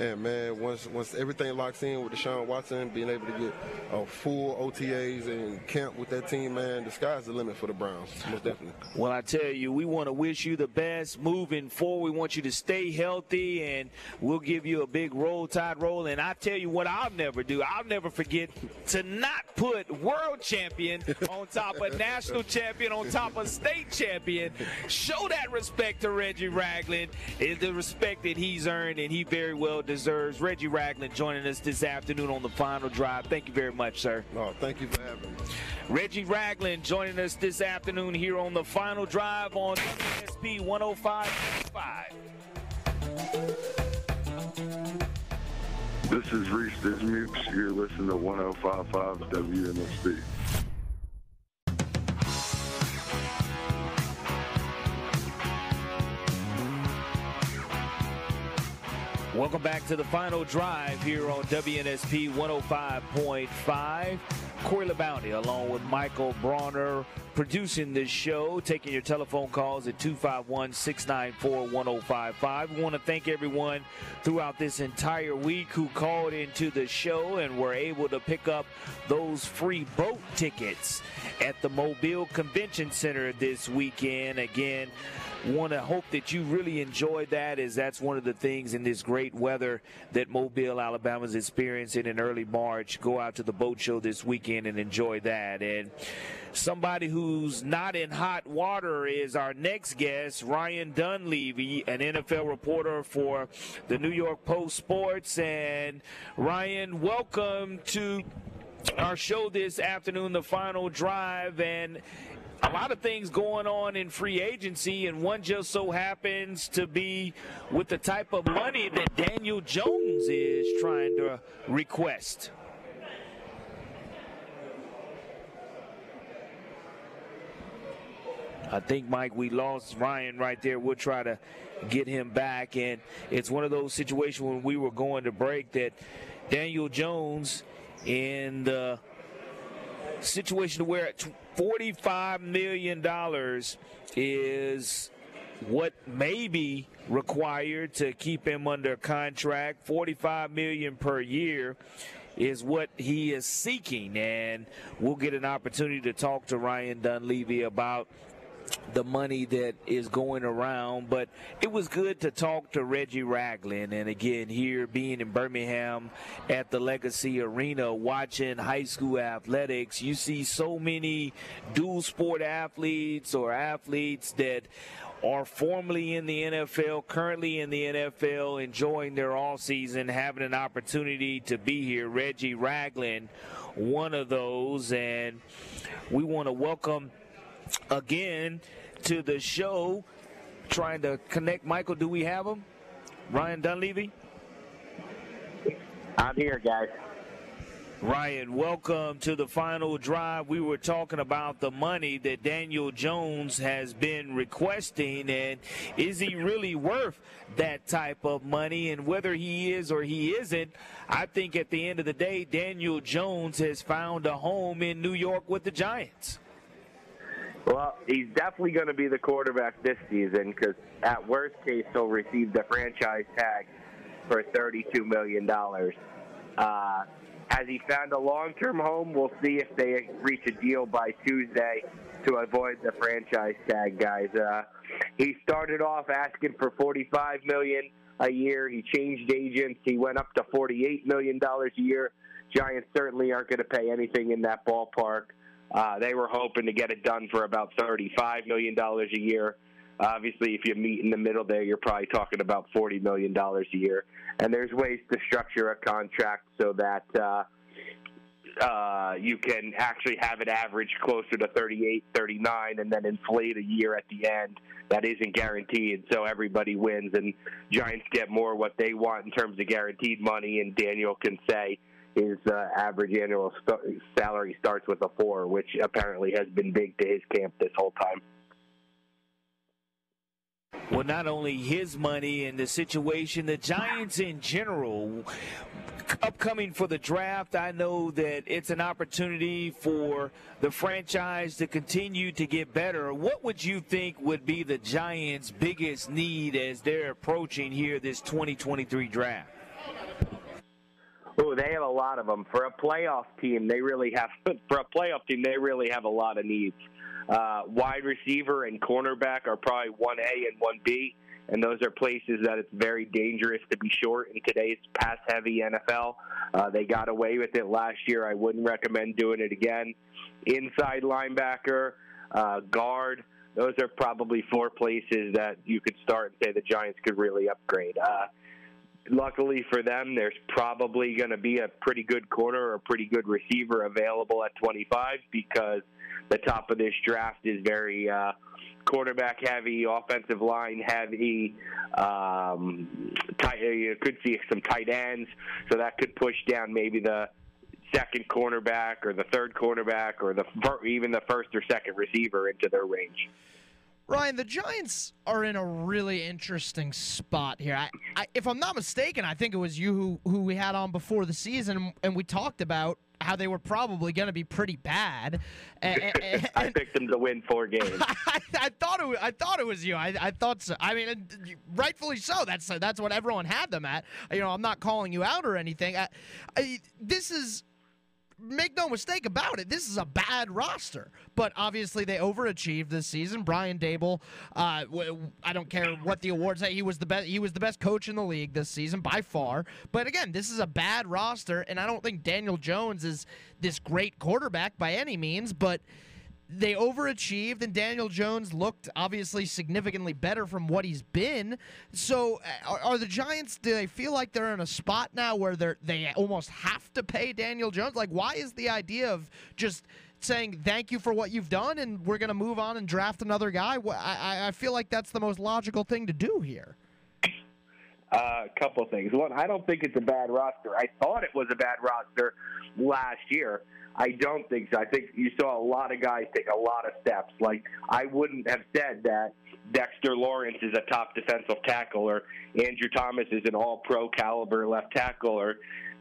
And man, once once everything locks in with Deshaun Watson, being able to get a full OTAs and camp with that team, man, the sky's the limit for the Browns, most definitely. Well, I tell you, we want to wish you the best moving forward. We want you to stay healthy, and we'll give you a big roll tide roll. And I tell you what, I'll never do. I'll never forget to not put world champion (laughs) on top of national champion, on top of state champion. Show that respect to Reggie Ragland, is the respect that he's earned, and he very well deserves. Reggie Ragland joining us this afternoon on the final drive. Thank you very much, sir. Oh, thank you for having me. Reggie Ragland joining us this afternoon here on the final drive on WNSP 105.5. This is Reese Dismukes. You're listening to 105.5 WNSP. Welcome back to the final drive here on WNSP 105.5. Corey LeBounty along with Michael Bronner producing this show, taking your telephone calls at 251 694 1055. We want to thank everyone throughout this entire week who called into the show and were able to pick up those free boat tickets at the Mobile Convention Center this weekend. Again, want to hope that you really enjoyed that as that's one of the things in this great weather that Mobile, Alabama is experiencing in early March. Go out to the boat show this weekend and enjoy that. And somebody who's not in hot water is our next guest, Ryan Dunleavy, an NFL reporter for the New York Post Sports. And Ryan, welcome to our show this afternoon, the final drive. And a lot of things going on in free agency, and one just so happens to be with the type of money that Daniel Jones is trying to request. I think, Mike, we lost Ryan right there. We'll try to get him back. And it's one of those situations when we were going to break that Daniel Jones in the situation where $45 million is what may be required to keep him under contract. 45 million per year is what he is seeking. And we'll get an opportunity to talk to Ryan Dunleavy about the money that is going around. But it was good to talk to Reggie Ragland. And again, here being in Birmingham at the Legacy Arena, watching high school athletics, you see so many dual sport athletes or athletes that are formerly in the NFL, currently in the NFL, enjoying their off season, having an opportunity to be here. Reggie Ragland, one of those, and we want to welcome again to the show. Trying to connect Michael. Do we have him? Ryan Dunleavy? I'm here, guys. Ryan, welcome to the final drive. We were talking about the money that Daniel Jones has been requesting, and is he really worth that type of money? And whether he is or he isn't, I think at the end of the day, Daniel Jones has found a home in New York with the Giants. Well, he's definitely going to be the quarterback this season because at worst case he'll receive the franchise tag for $32 million. Uh, has he found a long-term home? We'll see if they reach a deal by Tuesday to avoid the franchise tag, guys. Uh, he started off asking for 45 million a year. He changed agents. He went up to 48 million dollars a year. Giants certainly aren't going to pay anything in that ballpark. Uh, they were hoping to get it done for about $35 million a year. Obviously, if you meet in the middle there, you're probably talking about $40 million a year. And there's ways to structure a contract so that uh, uh, you can actually have it average closer to 38, 39, and then inflate a year at the end that isn't guaranteed. So everybody wins, and Giants get more what they want in terms of guaranteed money, and Daniel can say, his uh, average annual st- salary starts with a four, which apparently has been big to his camp this whole time. Well, not only his money and the situation, the Giants in general, upcoming for the draft, I know that it's an opportunity for the franchise to continue to get better. What would you think would be the Giants' biggest need as they're approaching here this 2023 draft? Oh, they have a lot of them. For a playoff team, they really have. (laughs) For a playoff team, they really have a lot of needs. Uh, wide receiver and cornerback are probably one A and one B, and those are places that it's very dangerous to be short in today's pass-heavy NFL. Uh, they got away with it last year. I wouldn't recommend doing it again. Inside linebacker, uh, guard. Those are probably four places that you could start and say the Giants could really upgrade. Uh, luckily for them, there's probably going to be a pretty good corner or a pretty good receiver available at 25 because the top of this draft is very uh, quarterback heavy, offensive line heavy. Um, tight, you could see some tight ends, so that could push down maybe the second cornerback or the third cornerback or the even the first or second receiver into their range. Ryan, the Giants are in a really interesting spot here. I, I, if I'm not mistaken, I think it was you who, who we had on before the season, and we talked about how they were probably going to be pretty bad. (laughs) And, and, I picked them to win four games. (laughs) I, I, thought it. Was, I thought it was you. I, I thought so. I mean, rightfully so. That's that's what everyone had them at. You know, I'm not calling you out or anything. this is make no mistake about it, this is a bad roster. But obviously, they overachieved this season. Brian Daboll, uh, I don't care what the awards say, he was the best. He was the best coach in the league this season by far. But again, this is a bad roster, and I don't think Daniel Jones is this great quarterback by any means. But they overachieved, and Daniel Jones looked obviously significantly better from what he's been. So, uh, are, are, the Giants? Do they feel like they're in a spot now where they they almost have to pay Daniel Jones? Like, why is the idea of just saying thank you for what you've done and we're going to move on and draft another guy? I, I feel like that's the most logical thing to do here. A uh, couple things. One, I don't think it's a bad roster. I thought it was a bad roster last year. I don't think so. I think you saw a lot of guys take a lot of steps. Like I wouldn't have said that Dexter Lawrence is a top defensive tackle or Andrew Thomas is an all-pro caliber left tackle or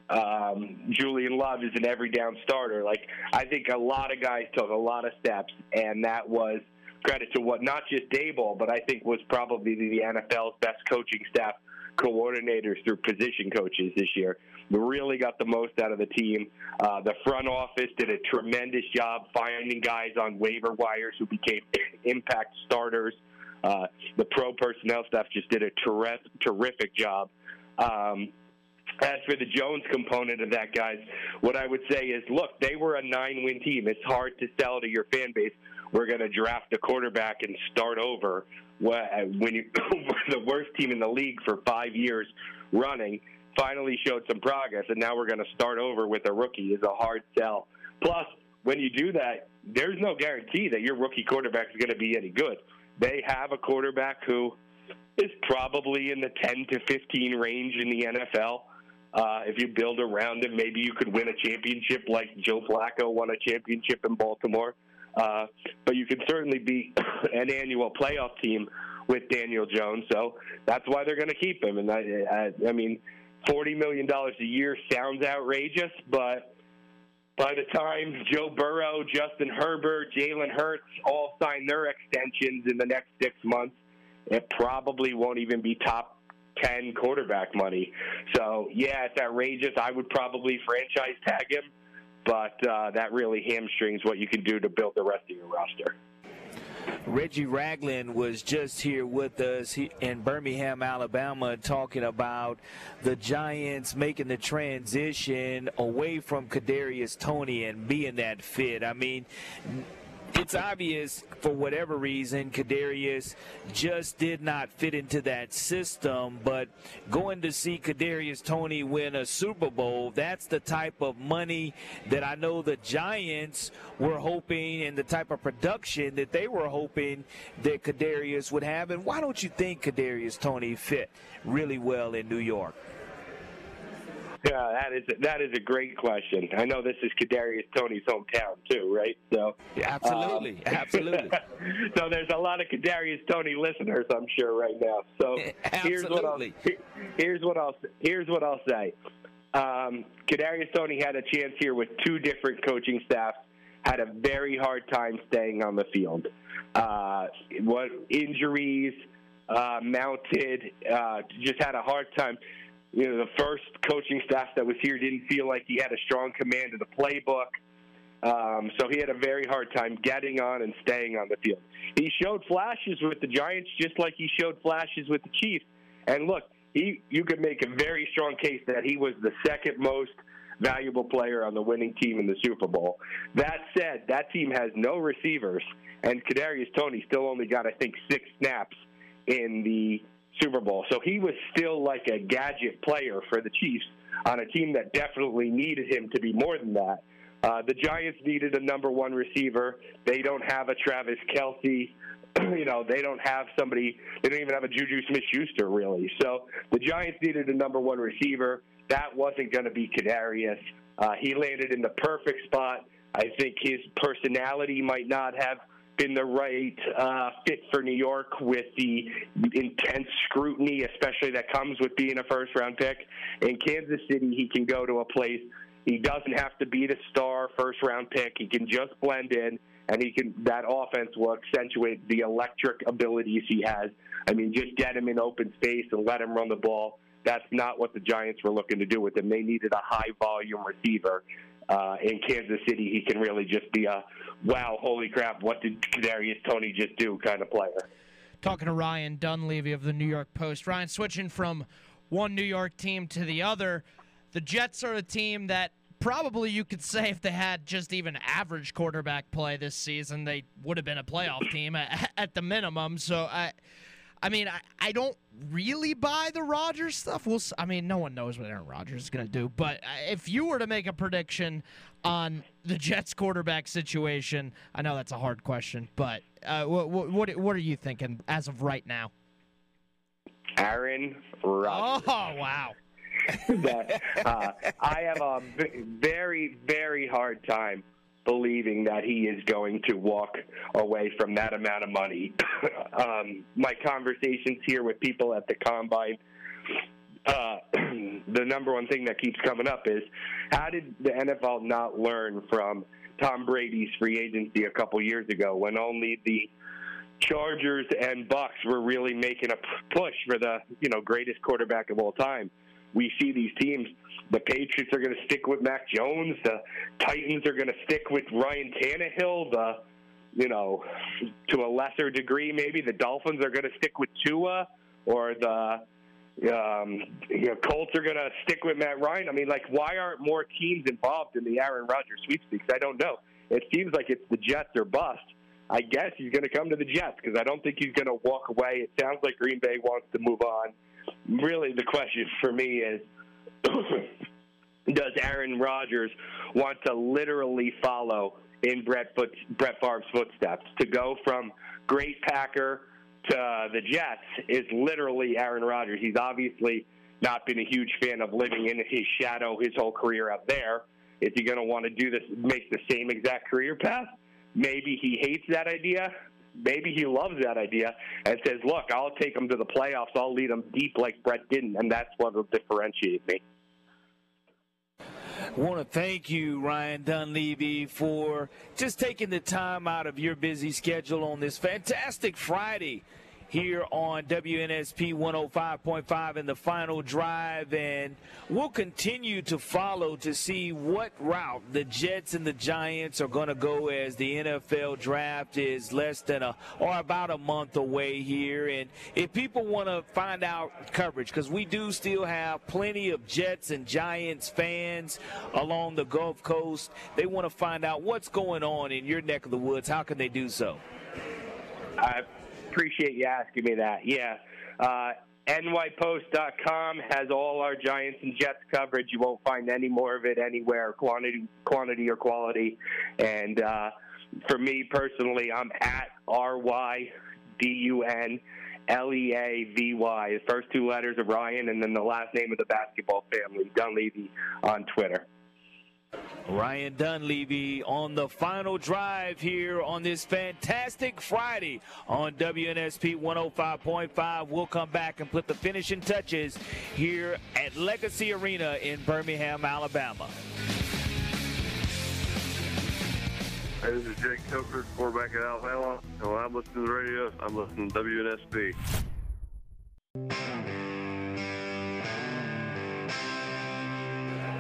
um, Julian Love is an every down starter. Like I think a lot of guys took a lot of steps, and that was credit to what not just Daboll, but I think was probably the NFL's best coaching staff coordinators through position coaches this year. Really got the most out of the team. Uh, the front office did a tremendous job finding guys on waiver wires who became impact starters. Uh, the pro personnel staff just did a terrific, terrific job. Um, as for the Jones component of that, guys, what I would say is, look, they were a nine-win team. It's hard to sell to your fan base. We're going to draft a quarterback and start over when you (coughs) the worst team in the league for five years running finally showed some progress, and now we're going to start over with a rookie is a hard sell. Plus, when you do that, there's no guarantee that your rookie quarterback is going to be any good. They have a quarterback who is probably in the 10 to 15 range in the NFL. Uh, if you build around him, maybe you could win a championship like Joe Flacco won a championship in Baltimore. Uh, but you can certainly be (coughs) an annual playoff team with Daniel Jones. So that's why they're going to keep him. And I, I, I mean, forty million dollars a year sounds outrageous, but by the time Joe Burrow, Justin Herbert, Jalen Hurts all sign their extensions in the next six months, it probably won't even be top 10 quarterback money. So, yeah, it's outrageous. I would probably franchise tag him but uh, that really hamstrings what you can do to build the rest of your roster. Reggie Ragland was just here with us in Birmingham, Alabama, talking about the Giants making the transition away from Kadarius Toney and being that fit. I mean, it's obvious for whatever reason Kadarius just did not fit into that system. But going to see Kadarius Toney win a Super Bowl, that's the type of money that I know the Giants were hoping and the type of production that they were hoping that Kadarius would have. And why don't you think Kadarius Tony fit really well in New York? (laughs) Yeah, that is a, that is a great question. I know this is Kadarius Toney's hometown too, right? So yeah, absolutely, um, (laughs) absolutely. so there's a lot of Kadarius Toney listeners, I'm sure, right now. So (laughs) here's what I'll here's what I'll here's what I'll say. Um, Kadarius Toney had a chance here with two different coaching staffs. Had a very hard time staying on the field. Uh, what injuries uh, mounted? Uh, just had a hard time you know, the first coaching staff that was here didn't feel like he had a strong command of the playbook. Um, so he had a very hard time getting on and staying on the field. He showed flashes with the Giants, just like he showed flashes with the Chiefs. And look, he you could make a very strong case that he was the second most valuable player on the winning team in the Super Bowl. That said, that team has no receivers, and Kadarius Toney still only got I think six snaps in the Super Bowl. So he was still like a gadget player for the Chiefs on a team that definitely needed him to be more than that. Uh, the Giants needed a number one receiver. They don't have a Travis Kelce. (clears throat) you know, they don't have somebody. They don't even have a Juju Smith-Schuster really. So the Giants needed a number one receiver. That wasn't going to be Kadarius. Uh, he landed in the perfect spot. I think his personality might not have been the right uh, fit for New York with the intense scrutiny, especially that comes with being a first round pick. In Kansas City, he can go to a place. He doesn't have to be the star first round pick. He can just blend in, and he can. That offense will accentuate the electric abilities he has. I mean, just get him in open space and let him run the ball. That's not what the Giants were looking to do with him. They needed a high volume receiver. Uh, in Kansas City, he can really just be a wow, holy crap, what did Kadarius Toney just do kind of player. Talking to Ryan Dunleavy of the New York Post. Ryan, switching from one New York team to the other, the Jets are a team that probably you could say if they had just even average quarterback play this season, they would have been a playoff team at, at the minimum. So I. I mean, I, I don't really buy the Rodgers stuff. We'll, I mean, no one knows what Aaron Rodgers is going to do. But uh, if you were to make a prediction on the Jets quarterback situation, I know that's a hard question, but uh, what, what what are you thinking as of right now? Aaron Rodgers. Oh wow. (laughs) that uh, I have a very very hard time believing that he is going to walk away from that amount of money. (laughs) um, my conversations here with people at the combine, uh, (clears throat) the number one thing that keeps coming up is how did the NFL not learn from Tom Brady's free agency a couple years ago when only the Chargers and Bucs were really making a push for the you know greatest quarterback of all time. We see these teams the Patriots are going to stick with Mac Jones. The Titans are going to stick with Ryan Tannehill. The you know, to a lesser degree, maybe the Dolphins are going to stick with Tua, or the um, you know Colts are going to stick with Matt Ryan. I mean, like, why aren't more teams involved in the Aaron Rodgers sweepstakes? I don't know. It seems like it's the Jets or bust. I guess he's going to come to the Jets because I don't think he's going to walk away. It sounds like Green Bay wants to move on. Really, the question for me is (coughs) does Aaron Rodgers want to literally follow in Brett, Foot, Brett Favre's footsteps? To go from great Packer to the Jets is literally Aaron Rodgers. He's obviously not been a huge fan of living in his shadow his whole career out there. Is he going to want to do this, make the same exact career path? Maybe he hates that idea. Maybe he loves that idea and says, "Look, I'll take them to the playoffs. I'll lead them deep like Brett didn't," and that's what will differentiate me. I want to thank you, Ryan Dunleavy, for just taking the time out of your busy schedule on this fantastic Friday here on WNSP 105.5 in the final drive. And we'll continue to follow to see what route the Jets and the Giants are going to go as the NFL draft is less than a or about a month away here. And if people want to find out coverage, because we do still have plenty of Jets and Giants fans along the Gulf Coast, they want to find out what's going on in your neck of the woods. How can they do so? I appreciate you asking me that. Yeah. Uh, NYPost.com has all our Giants and Jets coverage. You won't find any more of it anywhere, quantity, quantity or quality. And uh, for me personally, I'm at R Y D U N L E A V Y. The first two letters of Ryan, and then the last name of the basketball family, Dunleavy, on Twitter. Ryan Dunleavy on the final drive here on this fantastic Friday on WNSP 105.5. We'll come back and put the finishing touches here at Legacy Arena in Birmingham, Alabama. Hey, this is Jake Coker, quarterback at Alabama. And when I'm listening to the radio, I'm listening to WNSP.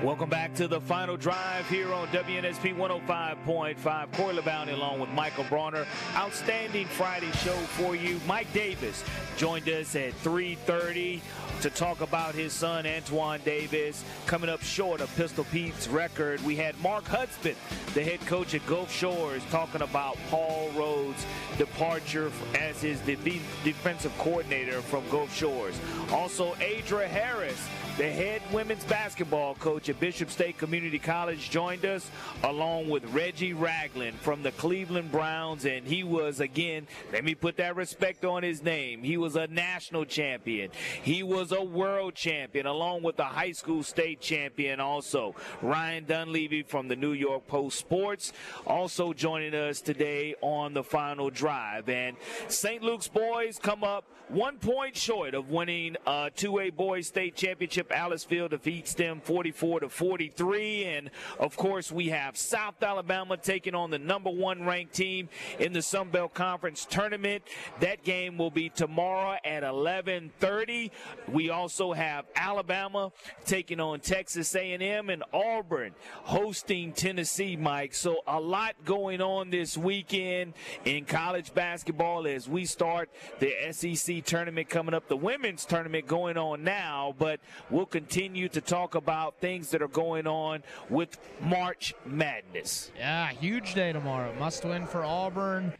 Welcome back to the final drive here on WNSP 105.5. Corey LeBounty along with Michael Bronner. Outstanding Friday show for you. Mike Davis joined us at 3.30 to talk about his son, Antoine Davis, coming up short of Pistol Pete's record. We had Mark Hudspeth, the head coach at Gulf Shores, talking about Paul Rhoads' departure as his defensive coordinator from Gulf Shores. Also, Adra Harris the head women's basketball coach at Bishop State Community College joined us along with Reggie Ragland from the Cleveland Browns. And he was, again, let me put that respect on his name. He was a national champion. He was a world champion along with the high school state champion also. Ryan Dunleavy from the New York Post Sports also joining us today on the final drive. And St. Luke's boys come up one point short of winning a 2A boys state championship Aliceville defeats them 44 to 43. And of course, we have South Alabama taking on the number one ranked team in the Sun Belt Conference tournament. That game will be tomorrow at 11:30. We also have Alabama taking on Texas A&M and Auburn hosting Tennessee. Mike, so a lot going on this weekend in college basketball as we start the SEC tournament coming up. The women's tournament going on now, but we'll we'll continue to talk about things that are going on with March Madness. Yeah, huge day tomorrow. Must win for Auburn.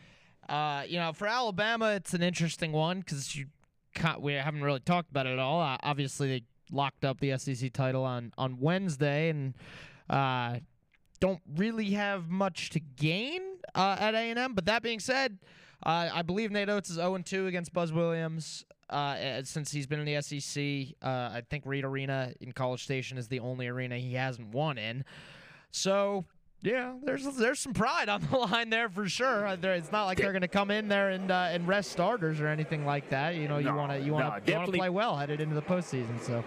Uh, you know, for Alabama, it's an interesting one because you we haven't really talked about it at all. Uh, obviously, they locked up the SEC title on on Wednesday and uh, don't really have much to gain uh, at A and M. But that being said, uh, I believe Nate Oats is 0 2 against Buzz Williams uh, since he's been in the SEC. Uh, I think Reed Arena in College Station is the only arena he hasn't won in. So yeah, there's there's some pride on the (laughs) line there for sure. Uh, it's not like they're going to come in there and uh, and rest starters or anything like that. You know, you want to you want to no, play well headed into the postseason. So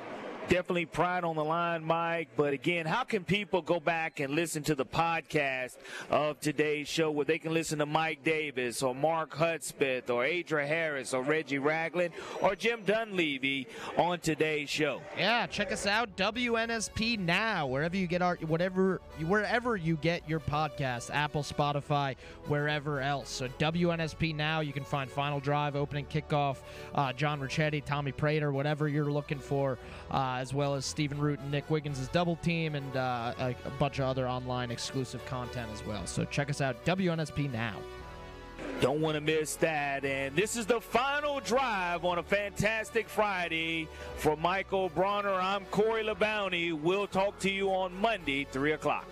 definitely pride on the line, Mike. But again, how can people go back and listen to the podcast of today's show where they can listen to Mike Davis or Mark Hudspeth or Adra Harris or Reggie Ragland or Jim Dunleavy on today's show? Yeah, check us out WNSP now wherever you get our whatever wherever you get your podcast, Apple, Spotify, wherever else. So WNSP now you can find Final Drive, opening kickoff, uh, John Ricchetti, Tommy Prater, whatever you're looking for. Uh, as well as Stephen Root and Nick Wiggins' double team, and uh, a, a bunch of other online exclusive content as well. So check us out, WNSP now. Don't want to miss that. And this is the final drive on a fantastic Friday for Michael Bronner. I'm Corey LeBounty. We'll talk to you on Monday, 3 o'clock.